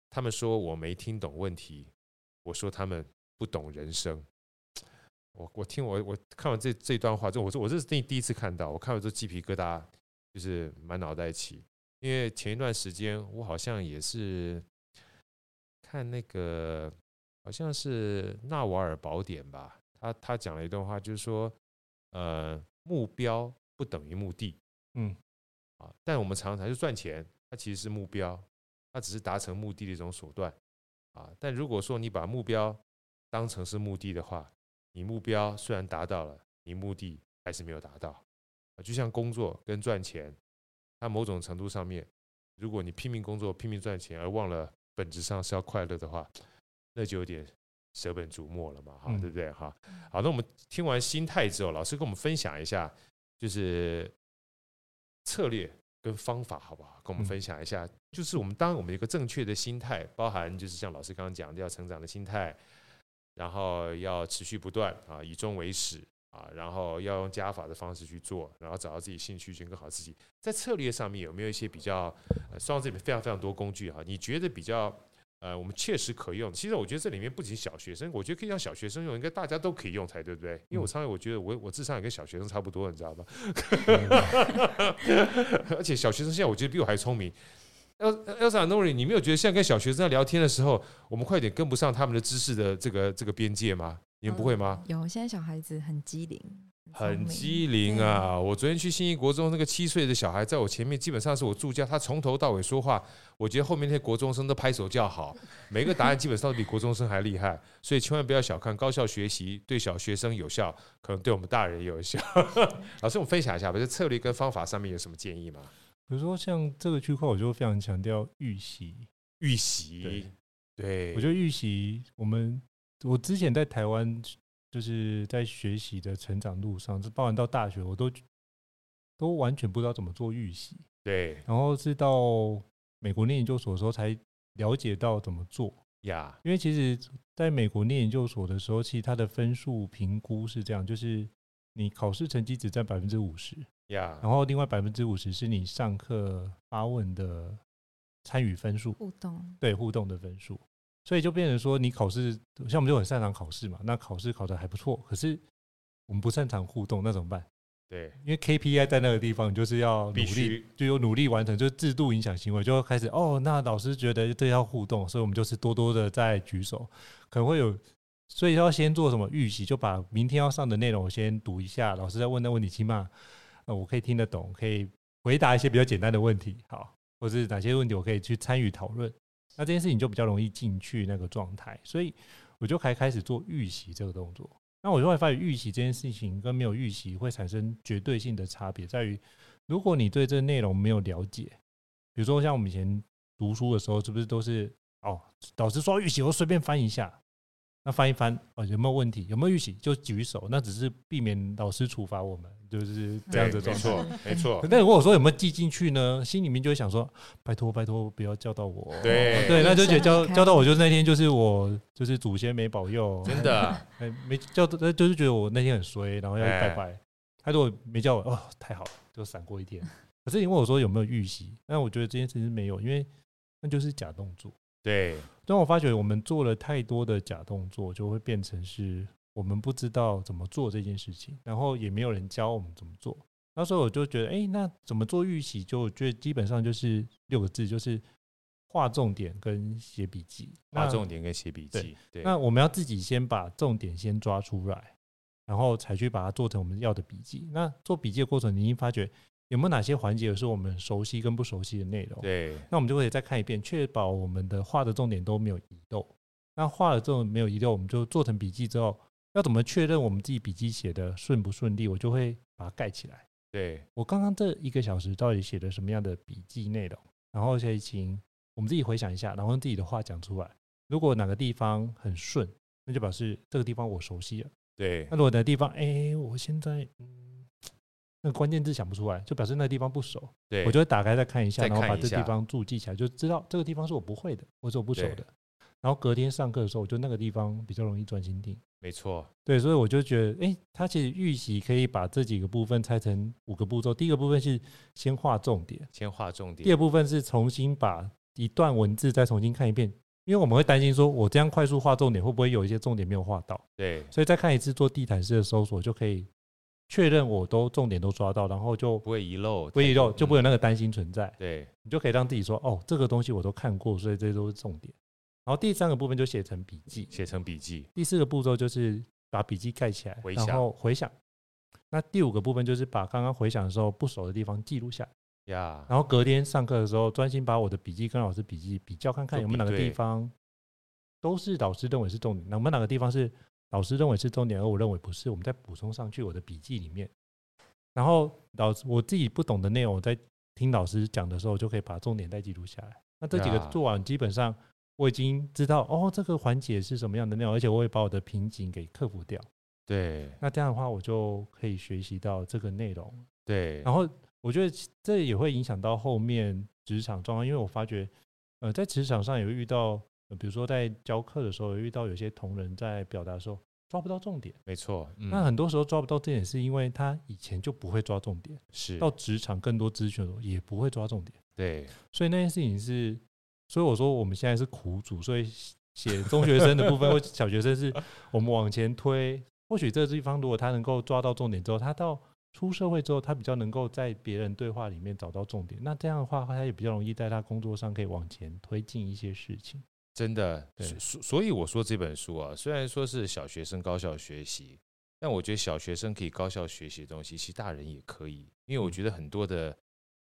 Speaker 1: 他们说我没听懂问题，我说他们不懂人生。我我听我我看完这这段话之后，我说我这是第第一次看到，我看完之后鸡皮疙瘩就是满脑袋起。因为前一段时间我好像也是看那个，好像是《纳瓦尔宝典》吧，他他讲了一段话，就是说，呃，目标不等于目的，嗯，啊，但我们常常就赚钱，它其实是目标，它只是达成目的的一种手段，啊，但如果说你把目标当成是目的的话，你目标虽然达到了，你目的还是没有达到。就像工作跟赚钱，它某种程度上面，如果你拼命工作、拼命赚钱，而忘了本质上是要快乐的话，那就有点舍本逐末了嘛，哈，对不对？哈，好，那我们听完心态之后，老师跟我们分享一下，就是策略跟方法，好不好？跟我们分享一下，就是我们当我们有一个正确的心态，包含就是像老师刚刚讲的，要成长的心态，然后要持续不断啊，以终为始。啊，然后要用加法的方式去做，然后找到自己兴趣，选更好自己。在策略上面有没有一些比较？呃，双这里面非常非常多工具哈，你觉得比较呃，我们确实可用？其实我觉得这里面不仅小学生，我觉得可以让小学生用，应该大家都可以用才对不对？因为我常常我觉得我我智商也跟小学生差不多，你知道吗？而且小学生现在我觉得比我还聪明。要要是 Nori，你没有觉得现在跟小学生在聊天的时候，我们快点跟不上他们的知识的这个这个边界吗？你们不会吗？
Speaker 4: 有，现在小孩子很机灵，
Speaker 1: 很机灵啊！我昨天去新一国中，那个七岁的小孩在我前面，基本上是我助教，他从头到尾说话，我觉得后面那些国中生都拍手叫好，每个答案基本上都比国中生还厉害，所以千万不要小看高效学习，对小学生有效，可能对我们大人也有效。老师，我们分享一下，不是策略跟方法上面有什么建议吗？
Speaker 3: 比如说像这个区块，我就非常强调预
Speaker 1: 习，预习，对，
Speaker 3: 我觉得预习我们。我之前在台湾，就是在学习的成长路上，是包含到大学，我都都完全不知道怎么做预习。
Speaker 1: 对，
Speaker 3: 然后是到美国念研究所的时候，才了解到怎么做
Speaker 1: 呀。
Speaker 3: 因为其实在美国念研究所的时候，其实它的分数评估是这样，就是你考试成绩只占百分之五十
Speaker 1: 呀，
Speaker 3: 然后另外百分之五十是你上课发问的参与分数，
Speaker 4: 互动，
Speaker 3: 对，互动的分数。所以就变成说，你考试像我们就很擅长考试嘛，那考试考的还不错，可是我们不擅长互动，那怎么办？
Speaker 1: 对，
Speaker 3: 因为 KPI 在那个地方，你就是要努力，就有努力完成，就是制度影响行为，就开始哦。那老师觉得这要互动，所以我们就是多多的在举手，可能会有，所以要先做什么预习，就把明天要上的内容先读一下，老师在问的问题，起码呃我可以听得懂，可以回答一些比较简单的问题，好，或是哪些问题我可以去参与讨论。那这件事情就比较容易进去那个状态，所以我就开开始做预习这个动作。那我就会发现预习这件事情跟没有预习会产生绝对性的差别，在于如果你对这内容没有了解，比如说像我们以前读书的时候，是不是都是哦，导师说预习，我随便翻一下。那翻一翻哦，有没有问题？有没有预习？就举手，那只是避免老师处罚我们，就是这样子状态。
Speaker 1: 没错。
Speaker 3: 那如果我说有没有记进去呢？心里面就会想说：拜托拜托，不要叫到我。
Speaker 1: 对
Speaker 3: 对，那就觉得叫叫到我，就是那天就是我就是祖先没保佑，
Speaker 1: 真的。
Speaker 3: 哎，没叫到，就是觉得我那天很衰，然后要拜拜。他如果没叫我，哦，太好了，就闪过一天。可是你问我说有没有预习？那我觉得这件事情是没有，因为那就是假动作。
Speaker 1: 对。
Speaker 3: 但我发觉我们做了太多的假动作，就会变成是我们不知道怎么做这件事情，然后也没有人教我们怎么做。那时候我就觉得，哎，那怎么做预习？就我觉得基本上就是六个字，就是画重点跟写笔记。
Speaker 1: 画重点跟写笔记。
Speaker 3: 对，对。那我们要自己先把重点先抓出来，然后才去把它做成我们要的笔记。那做笔记的过程，你已经发觉。有没有哪些环节是我们熟悉跟不熟悉的内容？
Speaker 1: 对，
Speaker 3: 那我们就可以再看一遍，确保我们的画的重点都没有遗漏。那画了之后没有遗漏，我们就做成笔记之后，要怎么确认我们自己笔记写的顺不顺利？我就会把它盖起来。
Speaker 1: 对，
Speaker 3: 我刚刚这一个小时到底写的什么样的笔记内容？然后可以请我们自己回想一下，然后用自己的话讲出来。如果哪个地方很顺，那就表示这个地方我熟悉了。
Speaker 1: 对，
Speaker 3: 那如果哪个地方，哎，我现在嗯。那个关键字想不出来，就表示那个地方不熟。
Speaker 1: 对，
Speaker 3: 我就会打开再看一下，
Speaker 1: 一下
Speaker 3: 然后把这地方注记起来，就知道这个地方是我不会的，或者我不熟的。然后隔天上课的时候，我就那个地方比较容易专心听。
Speaker 1: 没错，
Speaker 3: 对，所以我就觉得，哎，他其实预习可以把这几个部分拆成五个步骤。第一个部分是先画重点，
Speaker 1: 先画重点。
Speaker 3: 第二部分是重新把一段文字再重新看一遍，因为我们会担心说，我这样快速画重点，会不会有一些重点没有画到？
Speaker 1: 对，
Speaker 3: 所以再看一次做地毯式的搜索就可以。确认我都重点都抓到，然后就
Speaker 1: 不会遗漏，
Speaker 3: 不会遗漏，就不会有那个担心存在。
Speaker 1: 对，
Speaker 3: 你就可以让自己说，哦，这个东西我都看过，所以这些都是重点。然后第三个部分就写成笔记，
Speaker 1: 写成笔记。
Speaker 3: 第四个步骤就是把笔记盖起
Speaker 1: 来，
Speaker 3: 然后回想。那第五个部分就是把刚刚回想的时候不熟的地方记录下来，
Speaker 1: 呀。
Speaker 3: 然后隔天上课的时候，专心把我的笔记跟老师笔记比较，看看有没有哪个地方都是老师认为是重点，那我们哪个地方是老师认为是重点，而我认为不是，我们再补充上去我的笔记里面。然后老师我自己不懂的内容，我在听老师讲的时候，就可以把重点再记录下来。那这几个做完，基本上我已经知道哦，这个环节是什么样的内容，而且我会把我的瓶颈给克服掉。
Speaker 1: 对，
Speaker 3: 那这样的话，我就可以学习到这个内容。
Speaker 1: 对，
Speaker 3: 然后我觉得这也会影响到后面职场状况，因为我发觉，呃，在职场上也会遇到。比如说在教课的时候，遇到有些同仁在表达的时候抓不到重点，
Speaker 1: 没错。嗯、
Speaker 3: 那很多时候抓不到重点，是因为他以前就不会抓重点，
Speaker 1: 是
Speaker 3: 到职场更多资讯的时候也不会抓重点。
Speaker 1: 对，
Speaker 3: 所以那件事情是，所以我说我们现在是苦主，所以写中学生的部分或小学生是我们往前推。或许这个地方如果他能够抓到重点之后，他到出社会之后，他比较能够在别人对话里面找到重点。那这样的话，他也比较容易在他工作上可以往前推进一些事情。
Speaker 1: 真的，所所以我说这本书啊，虽然说是小学生高效学习，但我觉得小学生可以高效学习的东西，其实大人也可以，因为我觉得很多的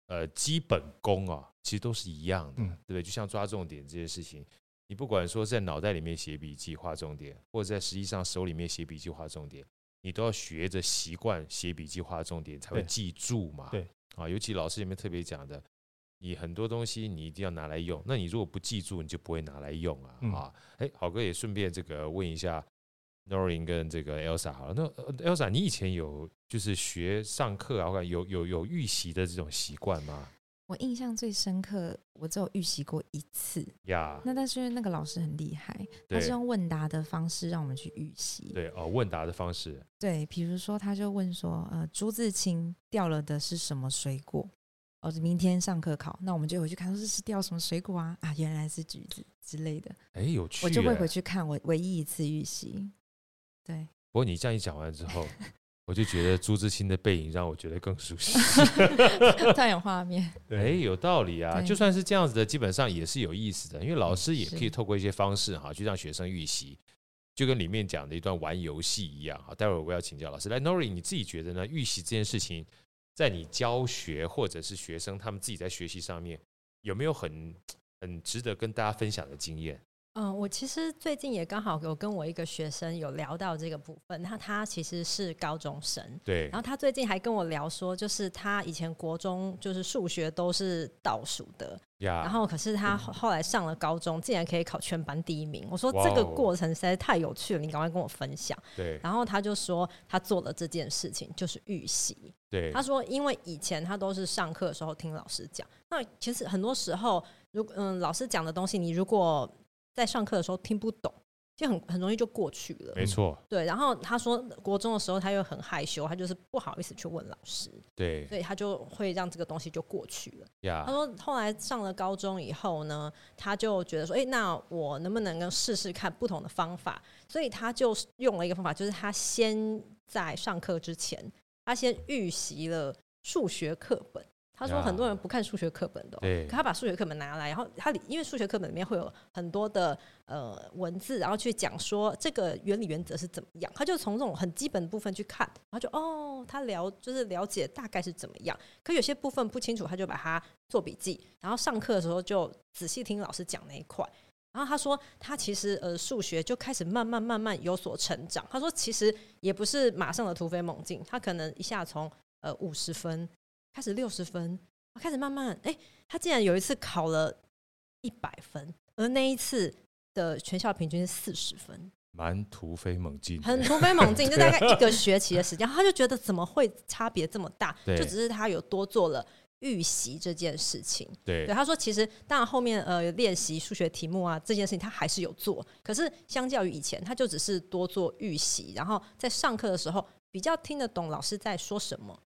Speaker 1: 呃基本功啊，其实都是一样的，对不对？就像抓重点这些事情，你不管说在脑袋里面写笔记画重点，或者在实际上手里面写笔记画重点，你都要学着习惯写笔记画重点，才会记住嘛。对啊，尤其老师里面特别讲的。你很多东西你一定要拿来用，那你如果不记住，你就不会拿来用啊！嗯、啊，哎，好哥也顺便这个问一下 Noreen 跟这个 Elsa 好了，那 Elsa 你以前有就是学上课啊，有有有预习的这种习惯吗？
Speaker 4: 我印象最深刻，我只有预习过一次
Speaker 1: 呀。Yeah,
Speaker 4: 那但是因为那个老师很厉害，他是用问答的方式让我们去预习。
Speaker 1: 对哦，问答的方式。
Speaker 4: 对，比如说他就问说，呃，朱自清掉了的是什么水果？哦，明天上课考，那我们就回去看，说这是掉什么水果啊？啊，原来是橘子之类的。
Speaker 1: 哎，有趣。
Speaker 4: 我就会回去看我唯一一次预习。对。
Speaker 1: 不过你这样一讲完之后，我就觉得朱自清的背影让我觉得更熟悉，
Speaker 4: 太有画面。
Speaker 1: 哎，有道理啊。就算是这样子的，基本上也是有意思的，因为老师也可以透过一些方式哈，去让学生预习，就跟里面讲的一段玩游戏一样。好，待会儿我要请教老师。来，Noreen，你自己觉得呢？预习这件事情。在你教学或者是学生他们自己在学习上面，有没有很很值得跟大家分享的经验？
Speaker 2: 嗯，我其实最近也刚好有跟我一个学生有聊到这个部分，那他其实是高中生，
Speaker 1: 对，
Speaker 2: 然后他最近还跟我聊说，就是他以前国中就是数学都是倒数的，呀，然后可是他后来上了高中，竟然可以考全班第一名。我说这个过程实在太有趣了，你赶快跟我分享。
Speaker 1: 对，
Speaker 2: 然后他就说他做了这件事情就是预习，
Speaker 1: 对，
Speaker 2: 他说因为以前他都是上课的时候听老师讲，那其实很多时候，如嗯老师讲的东西，你如果在上课的时候听不懂，就很很容易就过去了。
Speaker 1: 没错，
Speaker 2: 对。然后他说，国中的时候他又很害羞，他就是不好意思去问老师。
Speaker 1: 对，
Speaker 2: 所以他就会让这个东西就过去了。
Speaker 1: Yeah.
Speaker 2: 他说，后来上了高中以后呢，他就觉得说，哎，那我能不能够试试看不同的方法？所以他就用了一个方法，就是他先在上课之前，他先预习了数学课本。他说很多人不看数学课本的，对，可他把数学课本拿来，然后他因为数学课本里面会有很多的呃文字，然后去讲说这个原理原则是怎么样，他就从这种很基本的部分去看，然后就哦，他了就是了解大概是怎么样，可有些部分不清楚，他就把它做笔记，然后上课的时候就仔细听老师讲那一块，然后他说他其实呃数学就开始慢慢慢慢有所成长，他说其实也不是马上的突飞猛进，他可能一下从呃五十分。开始六十分，开始慢慢，哎，他竟然有一次考了一百分，而那一次的全校平均是四十分，
Speaker 1: 蛮突飞猛进，
Speaker 2: 很突飞猛进，就大概一个学期的时间，他就觉得怎么会差别这么大？
Speaker 1: 对
Speaker 2: 就只是他有多做了预习这件事情。
Speaker 1: 对，
Speaker 2: 对，他说其实当然后面呃练习数学题目啊这件事情他还是有做，可是相较于以前，他就只是多做预习，然后在上课的时候比较听得懂老师在说什么。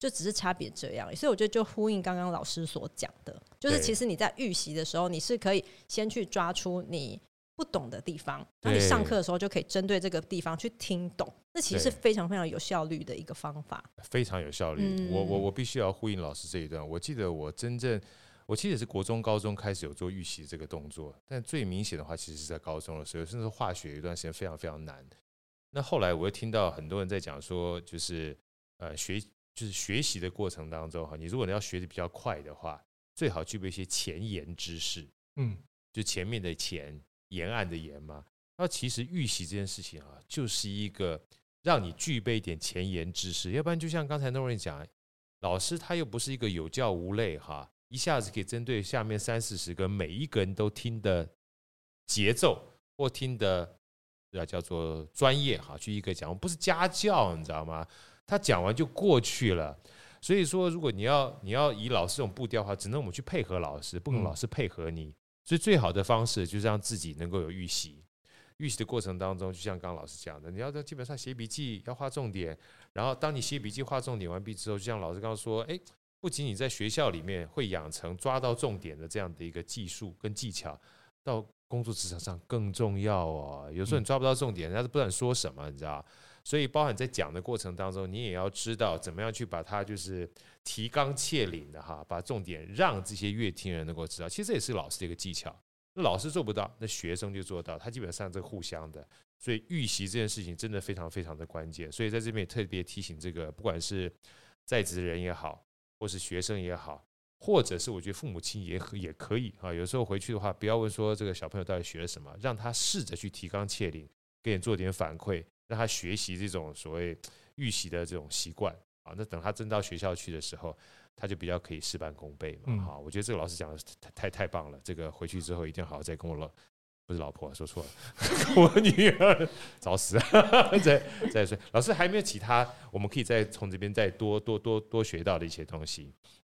Speaker 2: 就只是差别这样，所以我觉得就呼应刚刚老师所讲的，就是其实你在预习的时候，你是可以先去抓出你不懂的地方，那你上课的时候就可以针对这个地方去听懂，那其实是非常非常有效率的一个方法，
Speaker 1: 非常有效率。嗯、我我我必须要呼应老师这一段。我记得我真正，我记得是国中、高中开始有做预习这个动作，但最明显的话，其实是在高中的时候，甚至化学有一段时间非常非常难。那后来我又听到很多人在讲说，就是呃学。就是学习的过程当中哈，你如果你要学的比较快的话，最好具备一些前沿知识，嗯，就前面的前，沿岸的沿嘛。那其实预习这件事情啊，就是一个让你具备一点前沿知识，要不然就像刚才 Noreen 讲，老师他又不是一个有教无类哈，一下子可以针对下面三四十个每一个人都听的节奏或听的，要叫做专业哈，去一个讲，我不是家教，你知道吗？他讲完就过去了。所以说，如果你要你要以老师这种步调的话，只能我们去配合老师，不能老师配合你。所以最好的方式就是让自己能够有预习。预习的过程当中，就像刚刚老师讲的，你要在基本上写笔记，要画重点。然后当你写笔记、画重点完毕之后，就像老师刚刚说，诶，不仅你在学校里面会养成抓到重点的这样的一个技术跟技巧，到工作职场上更重要哦。有时候你抓不到重点，人家都不知道你说什么，你知道。所以，包含在讲的过程当中，你也要知道怎么样去把它就是提纲挈领的哈，把重点让这些乐听人能够知道。其实这也是老师的一个技巧。那老师做不到，那学生就做到。他基本上是互相的。所以预习这件事情真的非常非常的关键。所以在这边也特别提醒这个，不管是在职人也好，或是学生也好，或者是我觉得父母亲也也可以啊。有时候回去的话，不要问说这个小朋友到底学了什么，让他试着去提纲挈领，给你做点反馈。让他学习这种所谓预习的这种习惯啊，那等他真到学校去的时候，他就比较可以事半功倍嘛。好，我觉得这个老师讲的太太太棒了。这个回去之后一定好好再跟我老不是老婆说错了，我女儿找死再再说。老师还没有其他，我们可以再从这边再多多多多学到的一些东西。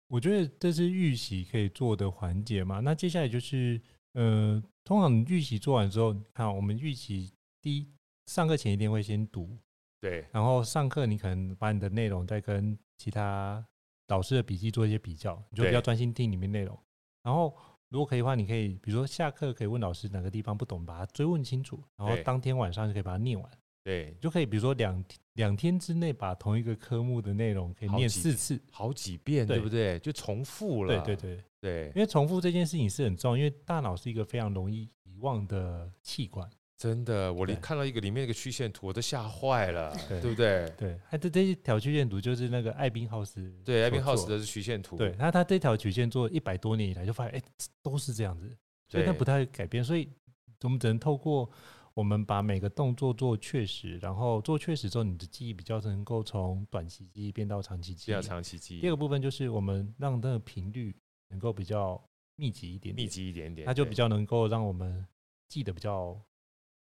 Speaker 3: 我觉得这是预习可以做的环节嘛。那接下来就是呃，通常预习做完之后，看我们预习第一。上课前一定会先读，
Speaker 1: 对，然
Speaker 3: 后上课你可能把你的内容再跟其他老师的笔记做一些比较，你就比较专心听里面内容。然后如果可以的话，你可以比如说下课可以问老师哪个地方不懂，把它追问清楚，然后当天晚上就可以把它念完。
Speaker 1: 对，
Speaker 3: 就可以比如说两两天之内把同一个科目的内容可以念四次，
Speaker 1: 好几，遍，对不对？就重复了。
Speaker 3: 对对对
Speaker 1: 对，
Speaker 3: 因为重复这件事情是很重要，因为大脑是一个非常容易遗忘的器官。
Speaker 1: 真的，我连看到一个里面一个曲线图，我都吓坏了，对，对不对？
Speaker 3: 对，它这这一条曲线图就是那个艾宾浩斯，
Speaker 1: 对，艾宾浩斯的是曲线图。
Speaker 3: 对，那他这条曲线做一百多年以来，就发现哎，都是这样子，所以它不太改变。所以我们只能透过我们把每个动作做确实，然后做确实之后，你的记忆比较能够从短期记忆变到长期记忆。
Speaker 1: 变到长期记忆。
Speaker 3: 第二个部分就是我们让那个频率能够比较密集一点点，
Speaker 1: 密集一点点，
Speaker 3: 它就比较能够让我们记得比较。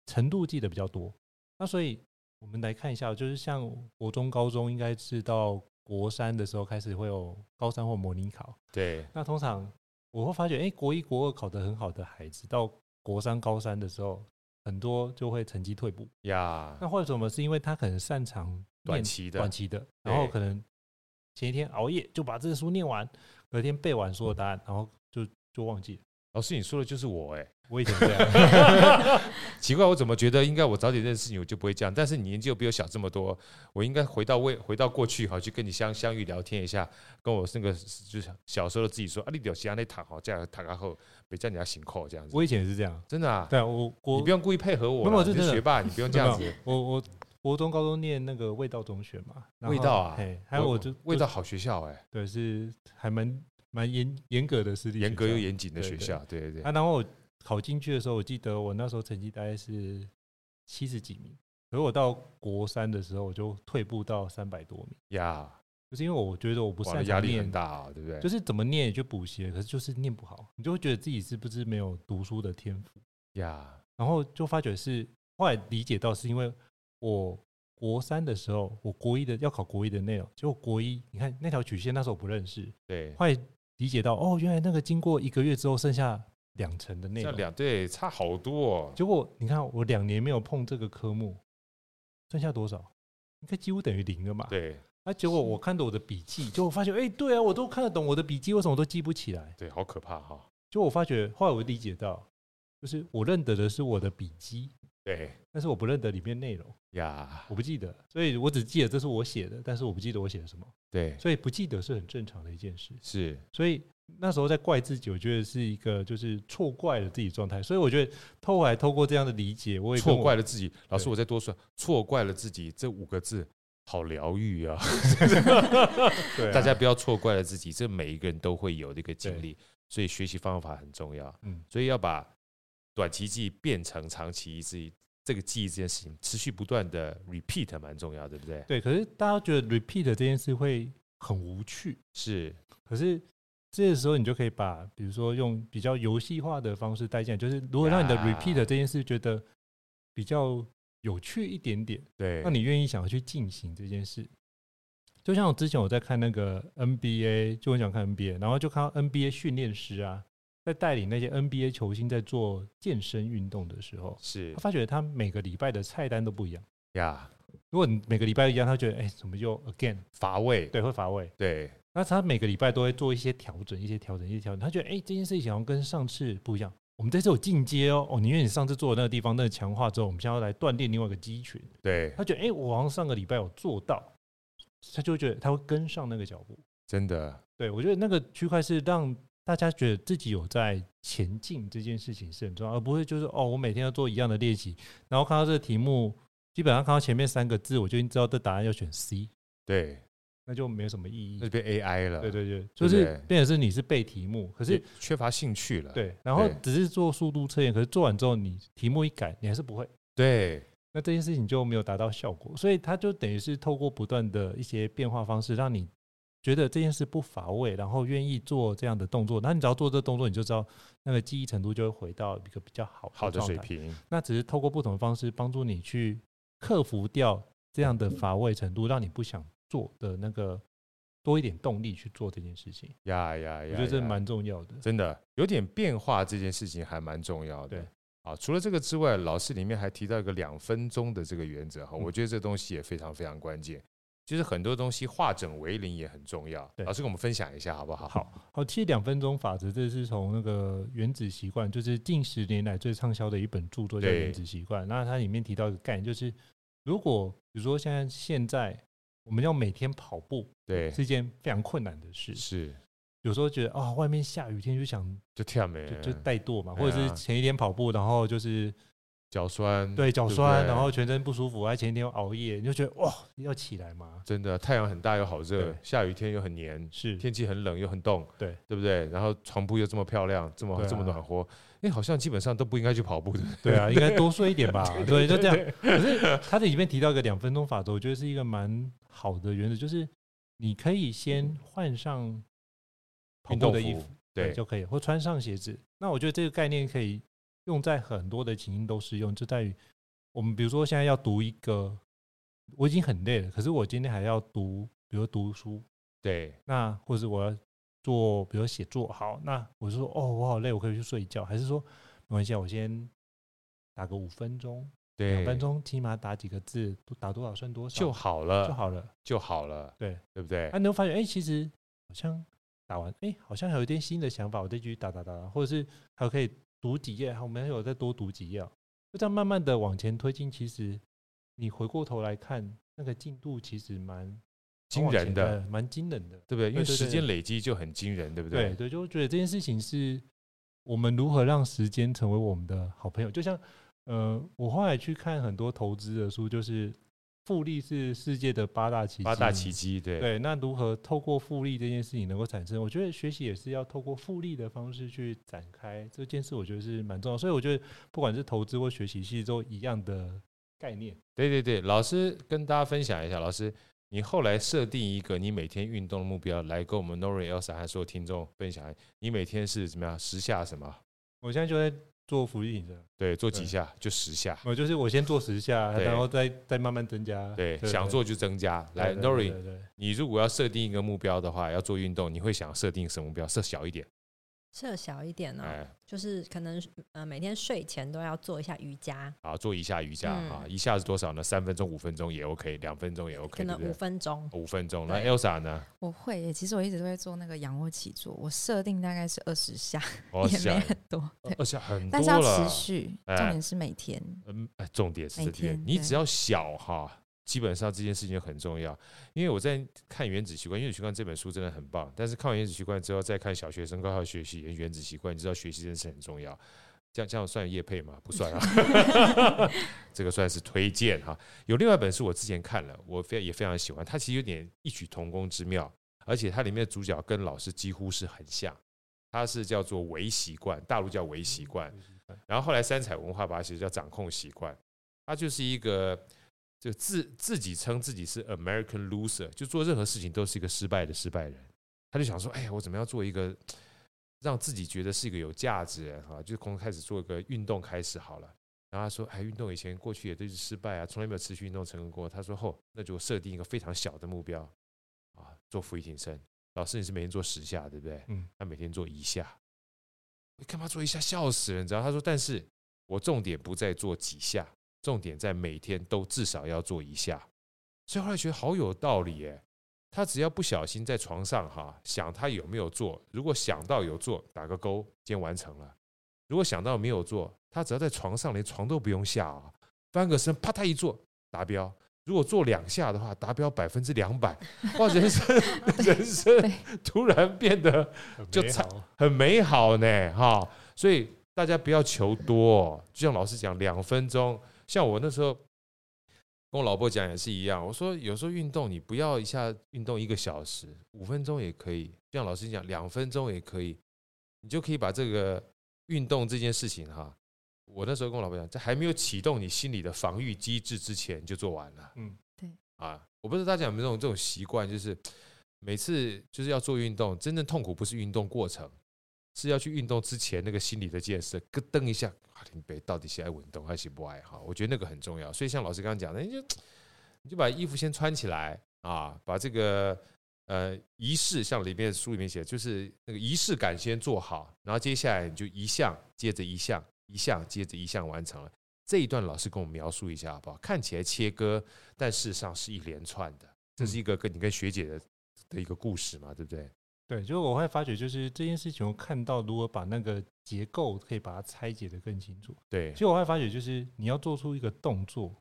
Speaker 3: 程度记得比较多，那所以我们来看一下，就是像国中、高中，应该是到国三的时候开始会有高三或模拟考。
Speaker 1: 对，
Speaker 3: 那通常我会发觉，哎，国一、国二考得很好的孩子，到国三、高三的时候，很多就会成绩退步
Speaker 1: 呀。
Speaker 3: 那或者什么是因为他可能擅长
Speaker 1: 短期的、
Speaker 3: 短期的，然后可能前一天熬夜就把这个书念完，隔天背完所有答案，然后就就忘记了。
Speaker 1: 老师，你说的就是我哎。
Speaker 3: 我以前这样，
Speaker 1: 奇怪，我怎么觉得应该我早点认识你，我就不会这样。但是你年纪又比我小这么多，我应该回到未回到过去哈，去跟你相相遇聊天一下，跟我那个就是小时候的自己说啊，你有其他那躺好，这样躺然后别叫你要醒扣这样子。
Speaker 3: 我以前也是这样，
Speaker 1: 真的啊。
Speaker 3: 对啊，我我
Speaker 1: 你不用故意配合我，我是学霸，你不用这样子。
Speaker 3: 我我国中高中念那个味道中学嘛，
Speaker 1: 味道啊，
Speaker 3: 还有我就
Speaker 1: 味道好学校哎，
Speaker 3: 对，是还蛮蛮严严格的私立，
Speaker 1: 严格又严谨的学校，对对对。
Speaker 3: 啊，然后。考进去的时候，我记得我那时候成绩大概是七十几名，可是我到国三的时候，我就退步到三百多名
Speaker 1: 呀。
Speaker 3: 就是因为我觉得我不擅长念，
Speaker 1: 压力很大啊，对不对？
Speaker 3: 就是怎么念也就补习，可是就是念不好，你就会觉得自己是不是没有读书的天赋
Speaker 1: 呀？
Speaker 3: 然后就发觉是后来理解到是因为我国三的时候，我国一的要考国一的内容，结果国一你看那条曲线那时候我不认识，
Speaker 1: 对，
Speaker 3: 后来理解到哦，原来那个经过一个月之后剩下。两成的内容，
Speaker 1: 两对差好多，哦。
Speaker 3: 结果你看，我两年没有碰这个科目，剩下多少？应该几乎等于零了嘛。
Speaker 1: 对。
Speaker 3: 那结果我看到我的笔记，结果我发现，哎，对啊，我都看得懂我的笔记，为什么我都记不起来？
Speaker 1: 对，好可怕哈。
Speaker 3: 就我发觉，后来我理解到，就是我认得的是我的笔记，
Speaker 1: 对，
Speaker 3: 但是我不认得里面内容呀，我不记得，所以我只记得这是我写的，但是我不记得我写的什么。
Speaker 1: 对，
Speaker 3: 所以不记得是很正常的一件事。
Speaker 1: 是，
Speaker 3: 所以。那时候在怪自己，我觉得是一个就是错怪了自己状态，所以我觉得透过来透过这样的理解，我也
Speaker 1: 错怪了自己。老师，我再多说，错怪了自己这五个字，好疗愈啊！对，大家不要错怪了自己，这每一个人都会有的一个经历，所以学习方法很重要。嗯，所以要把短期记忆变成长期记忆，这个记忆这件事情持续不断的 repeat 蛮重要，对不对？
Speaker 3: 对。可是大家觉得 repeat 这件事会很无趣，
Speaker 1: 是。
Speaker 3: 可是这个时候你就可以把，比如说用比较游戏化的方式带进来，就是如果让你的 repeat 这件事觉得比较有趣一点点，
Speaker 1: 对，
Speaker 3: 那你愿意想要去进行这件事。就像我之前我在看那个 NBA，就很想看 NBA，然后就看到 NBA 训练师啊，在带领那些 NBA 球星在做健身运动的时候，
Speaker 1: 是
Speaker 3: 他发觉他每个礼拜的菜单都不一样
Speaker 1: 呀。
Speaker 3: 如果你每个礼拜一样，他觉得哎，怎么就 again
Speaker 1: 乏味？
Speaker 3: 对，会乏味。
Speaker 1: 对，
Speaker 3: 那他每个礼拜都会做一些调整，一些调整，一些调整。他觉得哎，这件事情好像跟上次不一样。我们这次有进阶哦，哦，因为你上次做的那个地方那个强化之后，我们现在要来锻炼另外一个肌群。
Speaker 1: 对，
Speaker 3: 他觉得哎，我好像上个礼拜有做到。他就会觉得他会跟上那个脚步，
Speaker 1: 真的。对，
Speaker 3: 我觉得那个区块是让大家觉得自己有在前进这件事情是很重要，而不会就是哦，我每天要做一样的练习，然后看到这个题目，基本上看到前面三个字，我就已经知道这答案要选 C。
Speaker 1: 对，
Speaker 3: 那就没有什么意义，
Speaker 1: 那就变 AI 了。
Speaker 3: 对对对，就是变成是你是背题目，可是
Speaker 1: 缺乏兴趣了。
Speaker 3: 对，然后只是做速度测验，可是做完之后你题目一改，你还是不会。
Speaker 1: 对。
Speaker 3: 那这件事情就没有达到效果，所以它就等于是透过不断的一些变化方式，让你觉得这件事不乏味，然后愿意做这样的动作。那你只要做这个动作，你就知道那个记忆程度就会回到一个比较好
Speaker 1: 好的水平。
Speaker 3: 那只是透过不同的方式帮助你去克服掉这样的乏味程度，让你不想做的那个多一点动力去做这件事情。
Speaker 1: 呀呀呀！
Speaker 3: 我觉得这蛮重要的，
Speaker 1: 真的有点变化，这件事情还蛮重要的。对。啊，除了这个之外，老师里面还提到一个两分钟的这个原则哈，我觉得这东西也非常非常关键。就是很多东西化整为零也很重要。老师跟我们分享一下好不好？
Speaker 3: 好，好，其实两分钟法则这是从那个原子习惯，就是近十年来最畅销的一本著作叫《原子习惯》。那它里面提到一个概念，就是如果比如说现在现在我们要每天跑步，对，是一件非常困难的事。是。有时候觉得啊、哦，外面下雨天就想
Speaker 1: 就跳没，
Speaker 3: 就怠惰嘛，或者是前一天跑步，然后就是
Speaker 1: 脚酸，
Speaker 3: 对脚酸，然后全身不舒服，还前一天又熬夜，你就觉得哇，要起来嘛。
Speaker 1: 真的，太阳很大又好热，下雨天又很黏，是天气很冷又很冻，对对不对？然后床铺又这么漂亮，这么这么暖和，哎，好像基本上都不应该去跑步的。
Speaker 3: 对啊，应该多睡一点吧。对，就这样。可是他这里面提到一个两分钟法则，我觉得是一个蛮好的原则，就是你可以先换上。跑步的衣服，对，就可以，或穿上鞋子。那我觉得这个概念可以用在很多的情境都适用，就在于我们比如说现在要读一个，我已经很累了，可是我今天还要读，比如读书，对，那或者我要做，比如写作，好，那我就说哦，我好累，我可以去睡觉，还是说没关系，我先打个五分钟，对，两分钟，起码打几个字，打多少算多少
Speaker 1: 就好了，
Speaker 3: 就好了，
Speaker 1: 就好了，
Speaker 3: 对，
Speaker 1: 对不对？
Speaker 3: 那你会发现，哎，其实好像。打完，哎、欸，好像还有一点新的想法，我再继续打打打，或者是还可以读几页，好，我们还有再多读几页，就这样慢慢的往前推进。其实你回过头来看，那个进度其实蛮
Speaker 1: 惊人的，
Speaker 3: 蛮惊人的，
Speaker 1: 对不对？因为时间累积就很惊人，对不对？
Speaker 3: 对对，就觉得这件事情是我们如何让时间成为我们的好朋友。就像，呃，我后来去看很多投资的书，就是。复利是世界的八大奇迹，
Speaker 1: 八大奇迹，对
Speaker 3: 对。那如何透过复利这件事情能够产生？我觉得学习也是要透过复利的方式去展开这件事，我觉得是蛮重要。所以我觉得不管是投资或学习，其实都一样的概念。
Speaker 1: 对对对，老师跟大家分享一下，老师你后来设定一个你每天运动的目标，来跟我们 Nori Elsa 和所有听众分享，你每天是怎么样？十下什么？
Speaker 3: 我现在就在。做俯卧撑，
Speaker 1: 对，做几下就十下。
Speaker 3: 我就是我先做十下，然后再再慢慢增加。
Speaker 1: 对，想做就增加。来，Nori，你如果要设定一个目标的话，要做运动，你会想设定什么目标？设小一点。
Speaker 2: 设小一点呢，就是可能呃每天睡前都要做一下瑜伽。
Speaker 1: 好，做一下瑜伽啊，一下是多少呢？三分钟、五分钟也 OK，两分钟也 OK，
Speaker 2: 可能五分钟。
Speaker 1: 五分钟。那 Elsa 呢？
Speaker 4: 我会，其实我一直都会做那个仰卧起坐，我设定大概是二十下，也没很多，
Speaker 1: 二十下很多，
Speaker 4: 但是要持续，重点是每天。
Speaker 1: 嗯，重点是每天，你只要小哈。基本上这件事情很重要，因为我在看《原子习惯》，《原子习惯》这本书真的很棒。但是看完《原子习惯》之后，再看小学生高效学习《原子习惯》，你知道学习真的是很重要。这样这样算业配吗？不算啊，这个算是推荐哈。有另外一本书我之前看了，我非也非常喜欢，它其实有点异曲同工之妙，而且它里面的主角跟老师几乎是很像。它是叫做微习惯，大陆叫微习惯。然后后来三彩文化把它写叫掌控习惯，它就是一个就自自己称自己是 American loser，就做任何事情都是一个失败的失败人。他就想说，哎呀，我怎么样做一个让自己觉得是一个有价值的哈，就从开始做一个运动开始好了。然后他说，哎，运动以前过去也都是失败啊，从来没有持续运动成功过。他说，后那就设定一个非常小的目标啊，做伏地挺身。老师，你是每天做十下，对不对？嗯，他每天做一下。你干嘛做一下？笑死人！你知道？他说，但是我重点不在做几下，重点在每天都至少要做一下。所以后来觉得好有道理耶。他只要不小心在床上哈想他有没有做，如果想到有做，打个勾，今天完成了；如果想到没有做，他只要在床上连床都不用下啊，翻个身，啪嗒一坐，达标。如果做两下的话，达标百分之两百，哇！人生 人生 突然变得就很美好呢，哈！所以大家不要求多，就像老师讲，两分钟。像我那时候跟我老婆讲也是一样，我说有时候运动你不要一下运动一个小时，五分钟也可以。就像老师讲，两分钟也可以，你就可以把这个运动这件事情哈。我那时候跟我老婆讲，在还没有启动你心里的防御机制之前就做完了。
Speaker 4: 嗯，对。
Speaker 1: 啊，我不知道大家有没有这种这种习惯，就是每次就是要做运动，真正痛苦不是运动过程，是要去运动之前那个心理的建设，咯噔一下，林北到底是爱运动还是不爱？哈，我觉得那个很重要。所以像老师刚刚讲的，你就你就把衣服先穿起来啊，把这个呃仪式，像里面书里面写，就是那个仪式感先做好，然后接下来你就一项接着一项。一项接着一项完成了这一段，老师跟我们描述一下好不好？看起来切割，但事实上是一连串的。这是一个跟你跟学姐的的一个故事嘛，对不对？
Speaker 3: 对，就是我会发觉，就是这件事情，我看到如果把那个结构可以把它拆解的更清楚。
Speaker 1: 对，
Speaker 3: 其实我会发觉，就是你要做出一个动作，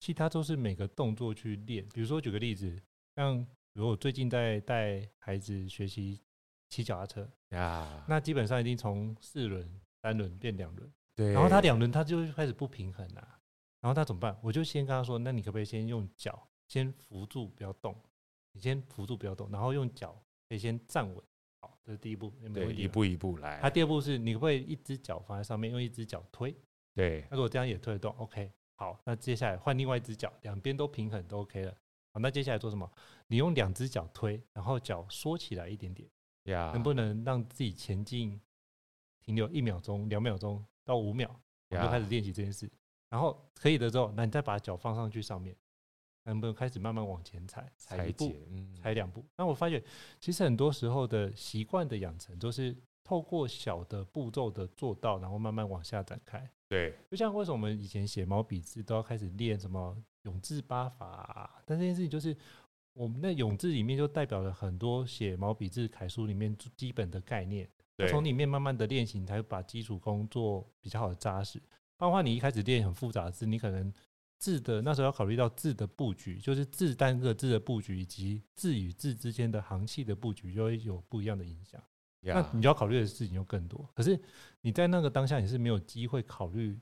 Speaker 3: 其他都是每个动作去练。比如说，举个例子，像比如我最近在带孩子学习骑脚踏车呀，那基本上已经从四轮。三轮变两轮，对，然后他两轮他就开始不平衡啊，然后他怎么办？我就先跟他说，那你可不可以先用脚先扶住，不要动，你先扶住不要动，然后用脚可以先站稳，好，这是第一步，
Speaker 1: 对，一步一步来。
Speaker 3: 它第二步是，你可不可以一只脚放在上面，用一只脚推？
Speaker 1: 对，
Speaker 3: 那如果这样也推得动，OK，好，那接下来换另外一只脚，两边都平衡都 OK 了，好，那接下来做什么？你用两只脚推，然后脚缩起来一点点，呀，能不能让自己前进？停留一秒钟、两秒钟到五秒，我就开始练习这件事。然后可以的时候，那你再把脚放上去上面，能不能开始慢慢往前踩？踩一步，踩两步。那我发觉，其实很多时候的习惯的养成，都是透过小的步骤的做到，然后慢慢往下展开。
Speaker 1: 对，
Speaker 3: 就像为什么我们以前写毛笔字都要开始练什么永字八法啊？但这件事情就是，我们的永字里面就代表了很多写毛笔字楷书里面基本的概念。从里面慢慢的练习，你才会把基础工作比较好的扎实。包括你一开始练很复杂的字，你可能字的那时候要考虑到字的布局，就是字单个字的布局，以及字与字之间的行气的布局，就会有不一样的影响。那你要考虑的事情就更多。可是你在那个当下，你是没有机会考虑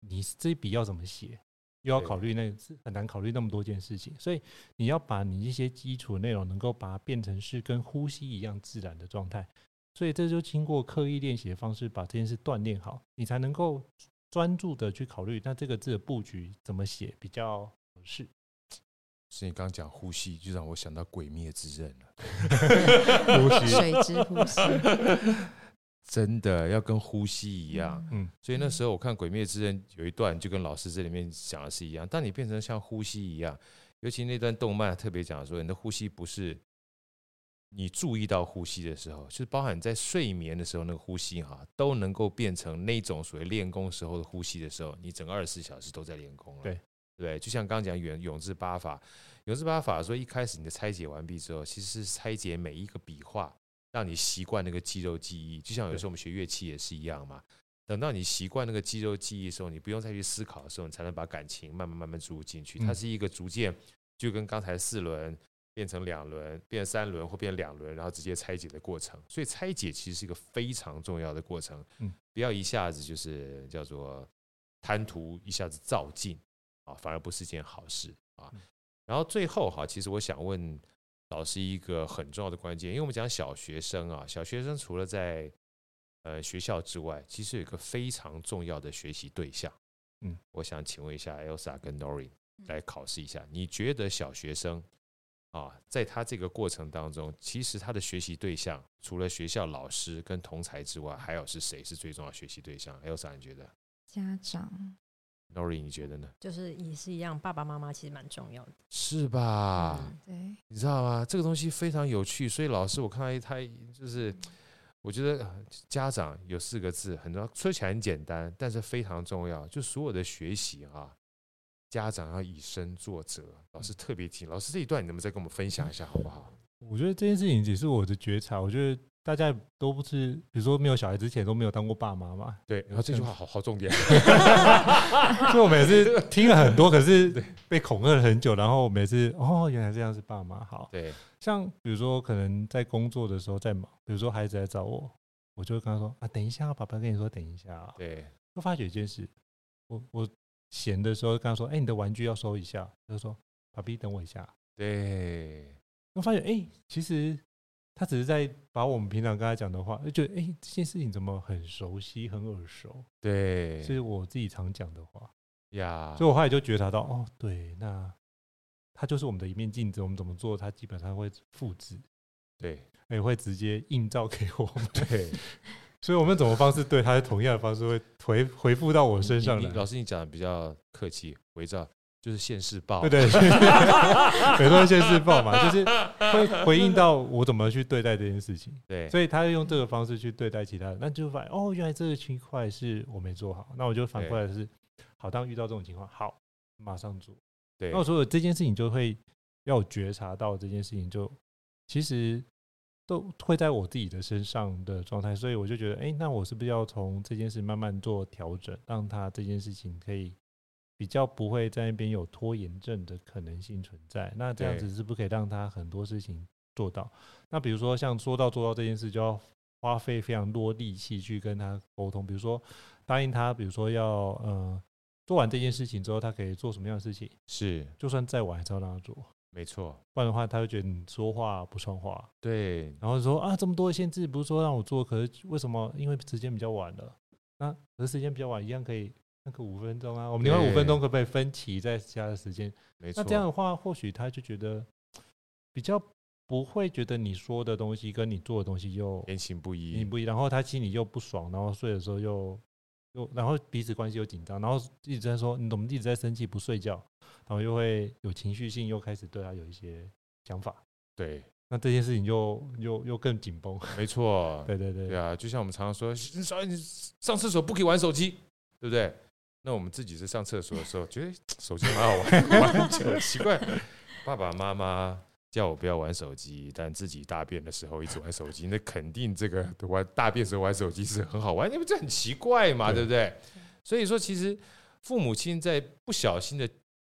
Speaker 3: 你这一笔要怎么写，又要考虑那很难考虑那么多件事情。所以你要把你一些基础内容，能够把它变成是跟呼吸一样自然的状态。所以这就经过刻意练习的方式，把这件事锻炼好，你才能够专注的去考虑，那这个字的布局怎么写比较合适。
Speaker 1: 是你刚刚讲呼吸，就让我想到《鬼灭之刃》了。
Speaker 4: 呼吸，水之呼吸，
Speaker 1: 真的要跟呼吸一样。嗯，所以那时候我看《鬼灭之刃》有一段，就跟老师这里面讲的是一样。当你变成像呼吸一样，尤其那段动漫特别讲说，你的呼吸不是。你注意到呼吸的时候，就是包含在睡眠的时候，那个呼吸哈，都能够变成那种所谓练功时候的呼吸的时候，你整个二十四小时都在练功了。对对，就像刚刚讲永永字八法，永字八法说一开始你的拆解完毕之后，其实是拆解每一个笔画，让你习惯那个肌肉记忆。就像有时候我们学乐器也是一样嘛，等到你习惯那个肌肉记忆的时候，你不用再去思考的时候，你才能把感情慢慢慢慢注入进去。它是一个逐渐，就跟刚才四轮。变成两轮，变三轮或变两轮，然后直接拆解的过程。所以拆解其实是一个非常重要的过程。嗯，不要一下子就是叫做贪图一下子造进啊，反而不是件好事啊。然后最后哈，其实我想问老师一个很重要的关键，因为我们讲小学生啊，小学生除了在呃学校之外，其实有一个非常重要的学习对象。
Speaker 3: 嗯，
Speaker 1: 我想请问一下 Elsa 跟 Nori 来考试一下，你觉得小学生啊，在他这个过程当中，其实他的学习对象除了学校老师跟同才之外，还有是谁是最重要的学习对象？Elsa 你觉得？
Speaker 4: 家长。
Speaker 1: Nori 你觉得呢？
Speaker 2: 就是也是一样，爸爸妈妈其实蛮重要的，
Speaker 1: 是吧？
Speaker 2: 嗯、
Speaker 4: 对，
Speaker 1: 你知道吗？这个东西非常有趣，所以老师我看到一他就是，我觉得家长有四个字很重要，说起来很简单，但是非常重要。就所有的学习啊，家长要以身作则。老师特别提，老师这一段你能不能再跟我们分享一下，好不好？
Speaker 3: 我觉得这件事情也是我的觉察。我觉得。大家都不是，比如说没有小孩之前都没有当过爸妈嘛？
Speaker 1: 对，然后这句话好好重点，
Speaker 3: 所以我每次 听了很多，可是被恐吓了很久，然后每次哦，原来这样是爸妈好。
Speaker 1: 对，
Speaker 3: 像比如说可能在工作的时候在忙，比如说孩子来找我，我就会跟他说啊，等一下，爸爸跟你说等一下。
Speaker 1: 对，
Speaker 3: 就发觉一件事，我我闲的时候跟他说，哎，你的玩具要收一下，他就说，爸比等我一下。
Speaker 1: 对，
Speaker 3: 我发现哎，其实。他只是在把我们平常跟他讲的话，就觉得哎，这件事情怎么很熟悉、很耳熟？
Speaker 1: 对，
Speaker 3: 是我自己常讲的话
Speaker 1: 呀。
Speaker 3: 所以我后来就觉察到，哦，对，那他就是我们的一面镜子，我们怎么做，他基本上会复制，
Speaker 1: 对，
Speaker 3: 也会直接映照给我们。
Speaker 1: 对，
Speaker 3: 所以我们怎么方式对他，同样的方式会 回回复到我身上来。
Speaker 1: 老师，你讲的比较客气，回照。就是现世报，
Speaker 3: 对对，对，没错，现世报嘛，就是会回应到我怎么去对待这件事情。
Speaker 1: 对，
Speaker 3: 所以他用这个方式去对待其他人，那就发现哦，原来这个区块是我没做好，那我就反过来是，好，当遇到这种情况，好，马上做。对，那我说这件事情就会要我觉察到这件事情，就其实都会在我自己的身上的状态，所以我就觉得，哎，那我是不是要从这件事慢慢做调整，让他这件事情可以。比较不会在那边有拖延症的可能性存在，那这样子是不是可以让他很多事情做到？那比如说像说到做到这件事，就要花费非常多力气去跟他沟通。比如说答应他，比如说要呃做完这件事情之后，他可以做什么样的事情？
Speaker 1: 是，
Speaker 3: 就算再晚，还是要让他做。
Speaker 1: 没错，
Speaker 3: 不然的话，他会觉得你说话不算话。
Speaker 1: 对，然
Speaker 3: 后说啊，这么多限制，不是说让我做，可是为什么？因为时间比较晚了。那可是时间比较晚，一样可以。那个五分钟啊，我们另外五分钟可不可以分期在其他的时间？没错。那这样的话，或许他就觉得比较不会觉得你说的东西跟你做的东西又
Speaker 1: 言行不一，
Speaker 3: 言行不一。然后他心里又不爽，然后睡的时候又又，然后彼此关系又紧张，然后一直在说你怎么一直在生气不睡觉，然后又会有情绪性，又开始对他有一些想法。
Speaker 1: 对，
Speaker 3: 那这件事情就又又更紧绷。
Speaker 1: 没错，对 对对，对啊，就像我们常常说，你上你上厕所不可以玩手机，对不对？那我们自己在上厕所的时候，觉得手机蛮好玩，玩久了奇怪。爸爸妈妈叫我不要玩手机，但自己大便的时候一直玩手机，那肯定这个玩大便时候玩手机是很好玩，因为这很奇怪嘛，对不对？所以说，其实父母亲在不小心的，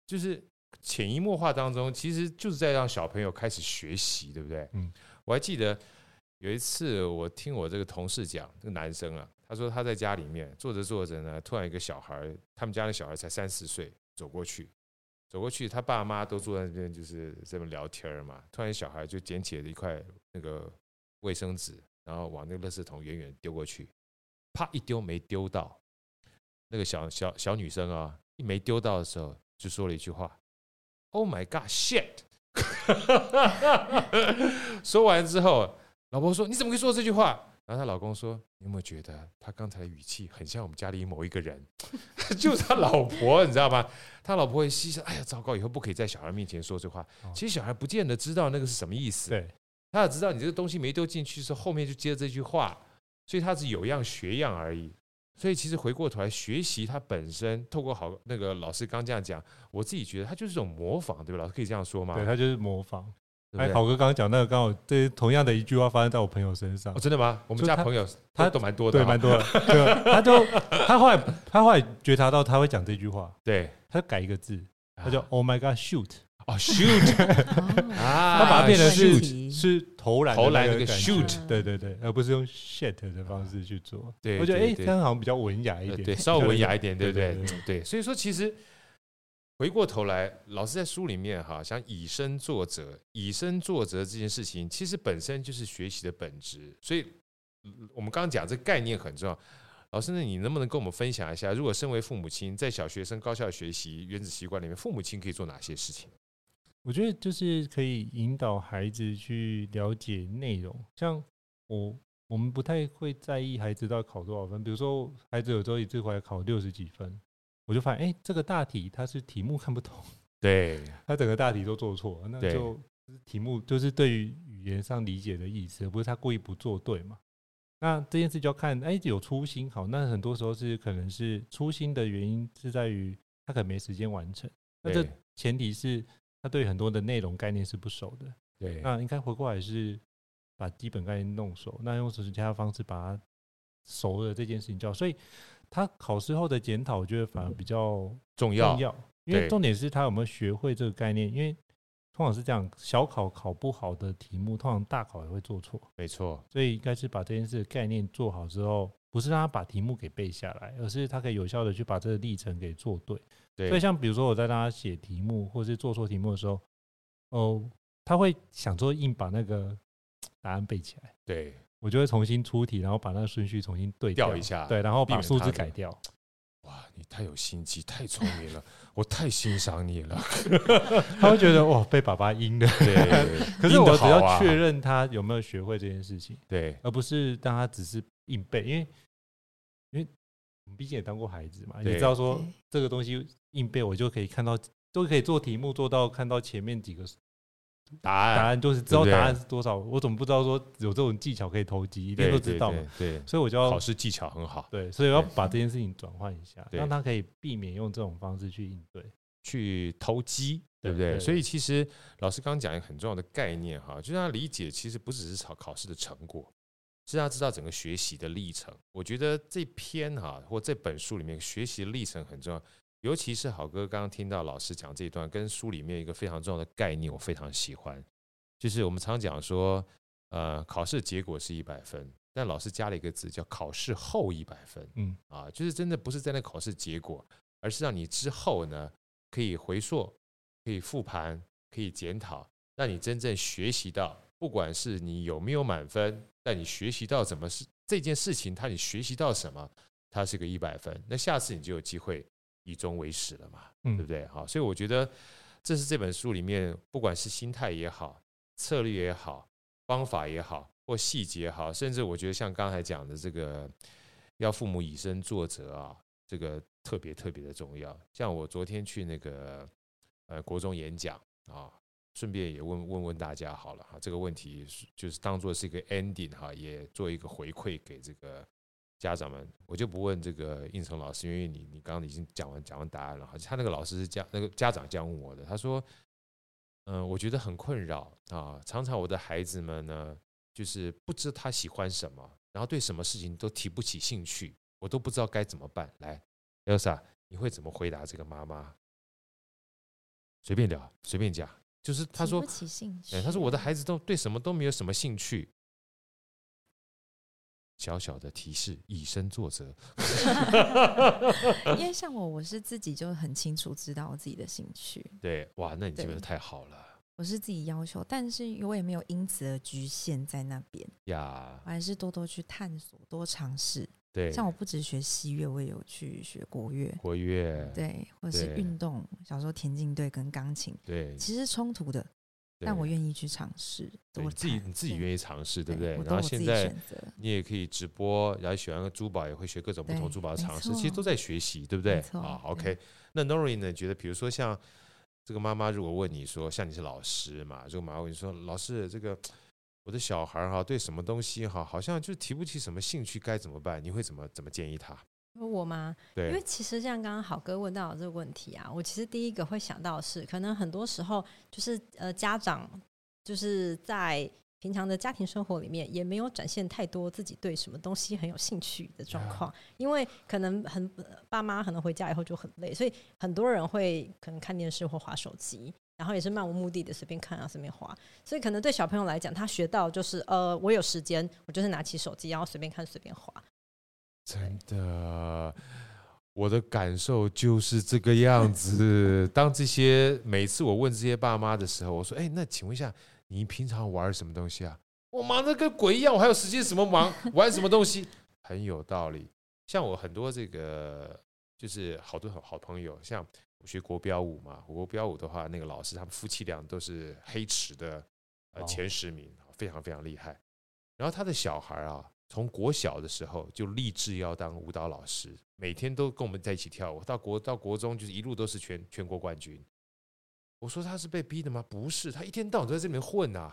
Speaker 1: 就是潜移默化当中，其实就是在让小朋友开始学习，对不对？嗯，我还记得有一次，我听我这个同事讲，这个男生啊。他说他在家里面坐着坐着呢，突然一个小孩，他们家的小孩才三四岁，走过去，走过去，他爸妈都坐在那边，就是这么聊天嘛。突然小孩就捡起了一块那个卫生纸，然后往那个垃圾桶远远丢过去，啪一丢没丢到。那个小小小女生啊，一没丢到的时候，就说了一句话：“Oh my God, shit！” 说完之后，老婆说：“你怎么会说这句话？”然后她老公说：“你有没有觉得他刚才的语气很像我们家里某一个人？就是他老婆，你知道吗？他老婆会心想：哎呀，糟糕，以后不可以在小孩面前说这话。其实小孩不见得知道那个是什么意思。对，他要知道你这个东西没丢进去的时候，后面就接着这句话，所以他是有样学样而已。所以其实回过头来学习，他本身透过好那个老师刚这样讲，我自己觉得他就是一种模仿，对吧？老师可以这样说吗？
Speaker 3: 对，他就是模仿。”哎，好哥刚刚讲那个，刚好这同样的一句话发生在我朋友身上。
Speaker 1: 哦，真的吗？我们家朋友他懂蛮多的，
Speaker 3: 对，蛮多的。对，他就他后来他后来觉察到他会讲这句话，
Speaker 1: 对，
Speaker 3: 他就改一个字，他就 Oh my God shoot，
Speaker 1: 哦 shoot，
Speaker 3: 啊，他把它变成是是投篮
Speaker 1: 投篮那个 shoot，
Speaker 3: 对对对，而不是用 shit 的方式去做。
Speaker 1: 对，
Speaker 3: 我觉得哎，这样好像比较文雅一点，
Speaker 1: 对，稍微文雅一点，对不对？对，所以说其实。回过头来，老师在书里面哈，想以身作则，以身作则这件事情，其实本身就是学习的本质。所以我们刚刚讲这个概念很重要。老师，那你能不能跟我们分享一下，如果身为父母亲，在小学生高效学习原子习惯里面，父母亲可以做哪些事情？
Speaker 3: 我觉得就是可以引导孩子去了解内容，像我我们不太会在意孩子到底考多少分，比如说孩子有时候一次回来考六十几分，我就发现哎、欸，这个大题他是题目看不懂，
Speaker 1: 对
Speaker 3: 他整个大题都做错，那就题目就是对于语言上理解的意思，不是他故意不做对嘛？那这件事就要看，哎、欸，有初心好，那很多时候是可能是初心的原因是在于他可能没时间完成。那这前提是他对很多的内容概念是不熟的。
Speaker 1: 对，
Speaker 3: 那应该回过来是把基本概念弄熟，那用其他的方式把它熟了这件事情叫。所以他考试后的检讨，我觉得反而比较重要，重要，因为重点是他有没有学会这个概念，因为。通常是这样，小考考不好的题目，通常大考也会做错。
Speaker 1: 没错，
Speaker 3: 所以应该是把这件事的概念做好之后，不是让他把题目给背下来，而是他可以有效的去把这个历程给做对。
Speaker 1: 对，
Speaker 3: 所以像比如说我在让他写题目或是做错题目的时候，哦，他会想说硬把那个答案背起来。
Speaker 1: 对，我
Speaker 3: 就会重新出题，然后把那个顺序重新对调
Speaker 1: 一下，
Speaker 3: 对，然后把数字改掉。
Speaker 1: 哇，你太有心机，太聪明了，我太欣赏你了。
Speaker 3: 他会觉得哇，被爸爸阴了。对，可是我只要确认他有没有学会这件事情，
Speaker 1: 对，
Speaker 3: 而不是让他只是硬背，因为因为我们毕竟也当过孩子嘛，你知道说这个东西硬背，我就可以看到，都可以做题目做到看到前面几个。
Speaker 1: 答案
Speaker 3: 答案就是知道答案是多少，我怎么不知道说有这种技巧可以投机？一定都知道嘛。
Speaker 1: 对，
Speaker 3: 所以我就要
Speaker 1: 考试技巧很好。
Speaker 3: 对，所以要把这件事情转换一下，让他可以避免用这种方式去应对，
Speaker 1: 去投机，对不对？所以其实老师刚刚讲一个很重要的概念哈，就是他理解，其实不只是考考试的成果，是让他知道整个学习的历程。我觉得这篇哈或这本书里面学习历程很重要。尤其是好哥刚刚听到老师讲这一段，跟书里面一个非常重要的概念，我非常喜欢，就是我们常讲说，呃，考试结果是一百分，但老师加了一个字叫考试后一百分，嗯啊，就是真的不是在那考试结果，而是让你之后呢可以回溯、可以复盘、可以检讨，让你真正学习到，不管是你有没有满分，但你学习到怎么是这件事情，它你学习到什么，它是个一百分，那下次你就有机会。以终为始了嘛，对不对？好，所以我觉得这是这本书里面，不管是心态也好、策略也好、方法也好，或细节也好，甚至我觉得像刚才讲的这个，要父母以身作则啊，这个特别特别的重要。像我昨天去那个呃国中演讲啊，顺便也问问问大家好了哈，这个问题就是当做是一个 ending 哈，也做一个回馈给这个。家长们，我就不问这个应成老师，因为你你刚刚已经讲完讲完答案了。他那个老师是家那个家长这样问我的，他说：“嗯，我觉得很困扰啊，常常我的孩子们呢，就是不知他喜欢什么，然后对什么事情都提不起兴趣，我都不知道该怎么办。”来，Elsa，你会怎么回答这个妈妈？随便聊，随便讲，就是他说，哎，他说我的孩子都对什么都没有什么兴趣。小小的提示，以身作则。
Speaker 4: 因为像我，我是自己就很清楚知道我自己的兴趣。
Speaker 1: 对，哇，那你这个太好了。
Speaker 4: 我是自己要求，但是我也没有因此而局限在那边
Speaker 1: 呀。
Speaker 4: 我还是多多去探索，多尝试。
Speaker 1: 对，
Speaker 4: 像我不只学西乐，我也有去学国乐。
Speaker 1: 国乐，
Speaker 4: 对，或者是运动，小时候田径队跟钢琴，
Speaker 1: 对，
Speaker 4: 其实冲突的。但我愿意去尝试，
Speaker 1: 你自己你自己愿意尝试，对不对？然后现在你也可以直播，然后喜欢个珠宝，也会学各种不同珠宝的尝试，其实都在学习，对不对？啊，OK。那 Nori 呢？觉得比如说像这个妈妈，如果问你说，像你是老师嘛，这个妈妈问你说，老师，这个我的小孩哈，对什么东西哈，好像就提不起什么兴趣，该怎么办？你会怎么怎么建议他？
Speaker 2: 我吗？对，因为其实像刚刚好哥问到的这个问题啊，我其实第一个会想到的是，可能很多时候就是呃，家长就是在平常的家庭生活里面，也没有展现太多自己对什么东西很有兴趣的状况，因为可能很爸妈可能回家以后就很累，所以很多人会可能看电视或划手机，然后也是漫无目的的随便看啊，随便滑，所以可能对小朋友来讲，他学到就是呃，我有时间，我就是拿起手机，然后随便看，随便滑。
Speaker 1: 真的，我的感受就是这个样子。当这些每次我问这些爸妈的时候，我说：“哎，那请问一下，你平常玩什么东西啊？我忙得跟鬼一样，我还有时间什么忙玩什么东西？很有道理。像我很多这个就是好多好好朋友，像我学国标舞嘛，国标舞的话，那个老师他们夫妻俩都是黑池的呃前十名，非常非常厉害。然后他的小孩啊，从国小的时候就立志要当舞蹈老师，每天都跟我们在一起跳舞，到国到国中就是一路都是全全国冠军。我说他是被逼的吗？不是，他一天到晚都在这里面混呐。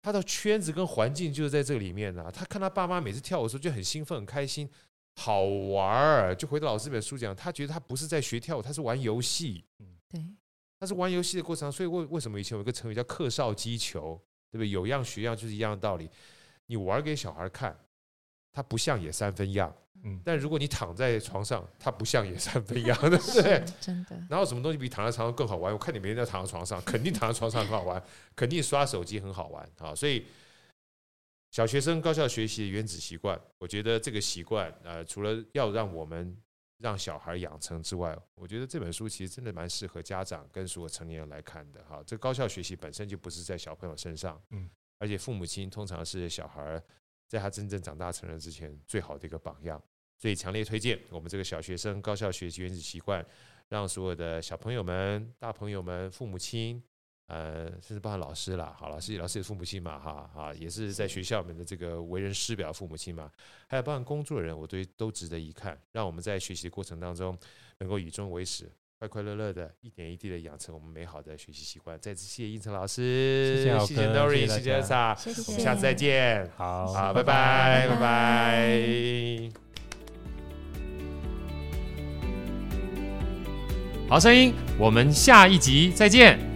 Speaker 1: 他的圈子跟环境就是在这里面呐。他看他爸妈每次跳舞的时候就很兴奋、很开心、好玩儿。就回到老师这本书讲，他觉得他不是在学跳舞，他是玩游戏。
Speaker 4: 嗯，对，
Speaker 1: 他是玩游戏的过程。所以为为什么以前有一个成语叫“课少击球”，对不对？有样学样就是一样的道理。你玩给小孩看，他不像也三分样。嗯，但如果你躺在床上，它不像也三分样，对不对？
Speaker 4: 真的。
Speaker 1: 然后什么东西比躺在床上更好玩？我看你每天在躺在床上，肯定躺在床上很好玩，肯定刷手机很好玩啊！所以小学生高效学习的原子习惯，我觉得这个习惯，呃，除了要让我们让小孩养成之外，我觉得这本书其实真的蛮适合家长跟所有成年人来看的哈。这高效学习本身就不是在小朋友身上，嗯，而且父母亲通常是小孩在他真正长大成人之前最好的一个榜样。所以强烈推荐我们这个小学生高效学习原子习惯，让所有的小朋友们、大朋友们、父母亲，呃，甚至包括老师啦，好，老师老师也父母亲嘛，哈，啊，也是在学校里面的这个为人师表父母亲嘛，还有包括工作人，我觉得都值得一看。让我们在学习的过程当中，能够以终为始，快快乐乐的，一点一滴的养成我们美好的学习习惯。再次谢谢应成老师，谢谢谢谢 Nori，谢谢 Elsa，我们下次再见，好，好，拜拜，拜拜。好声音，我们下一集再见。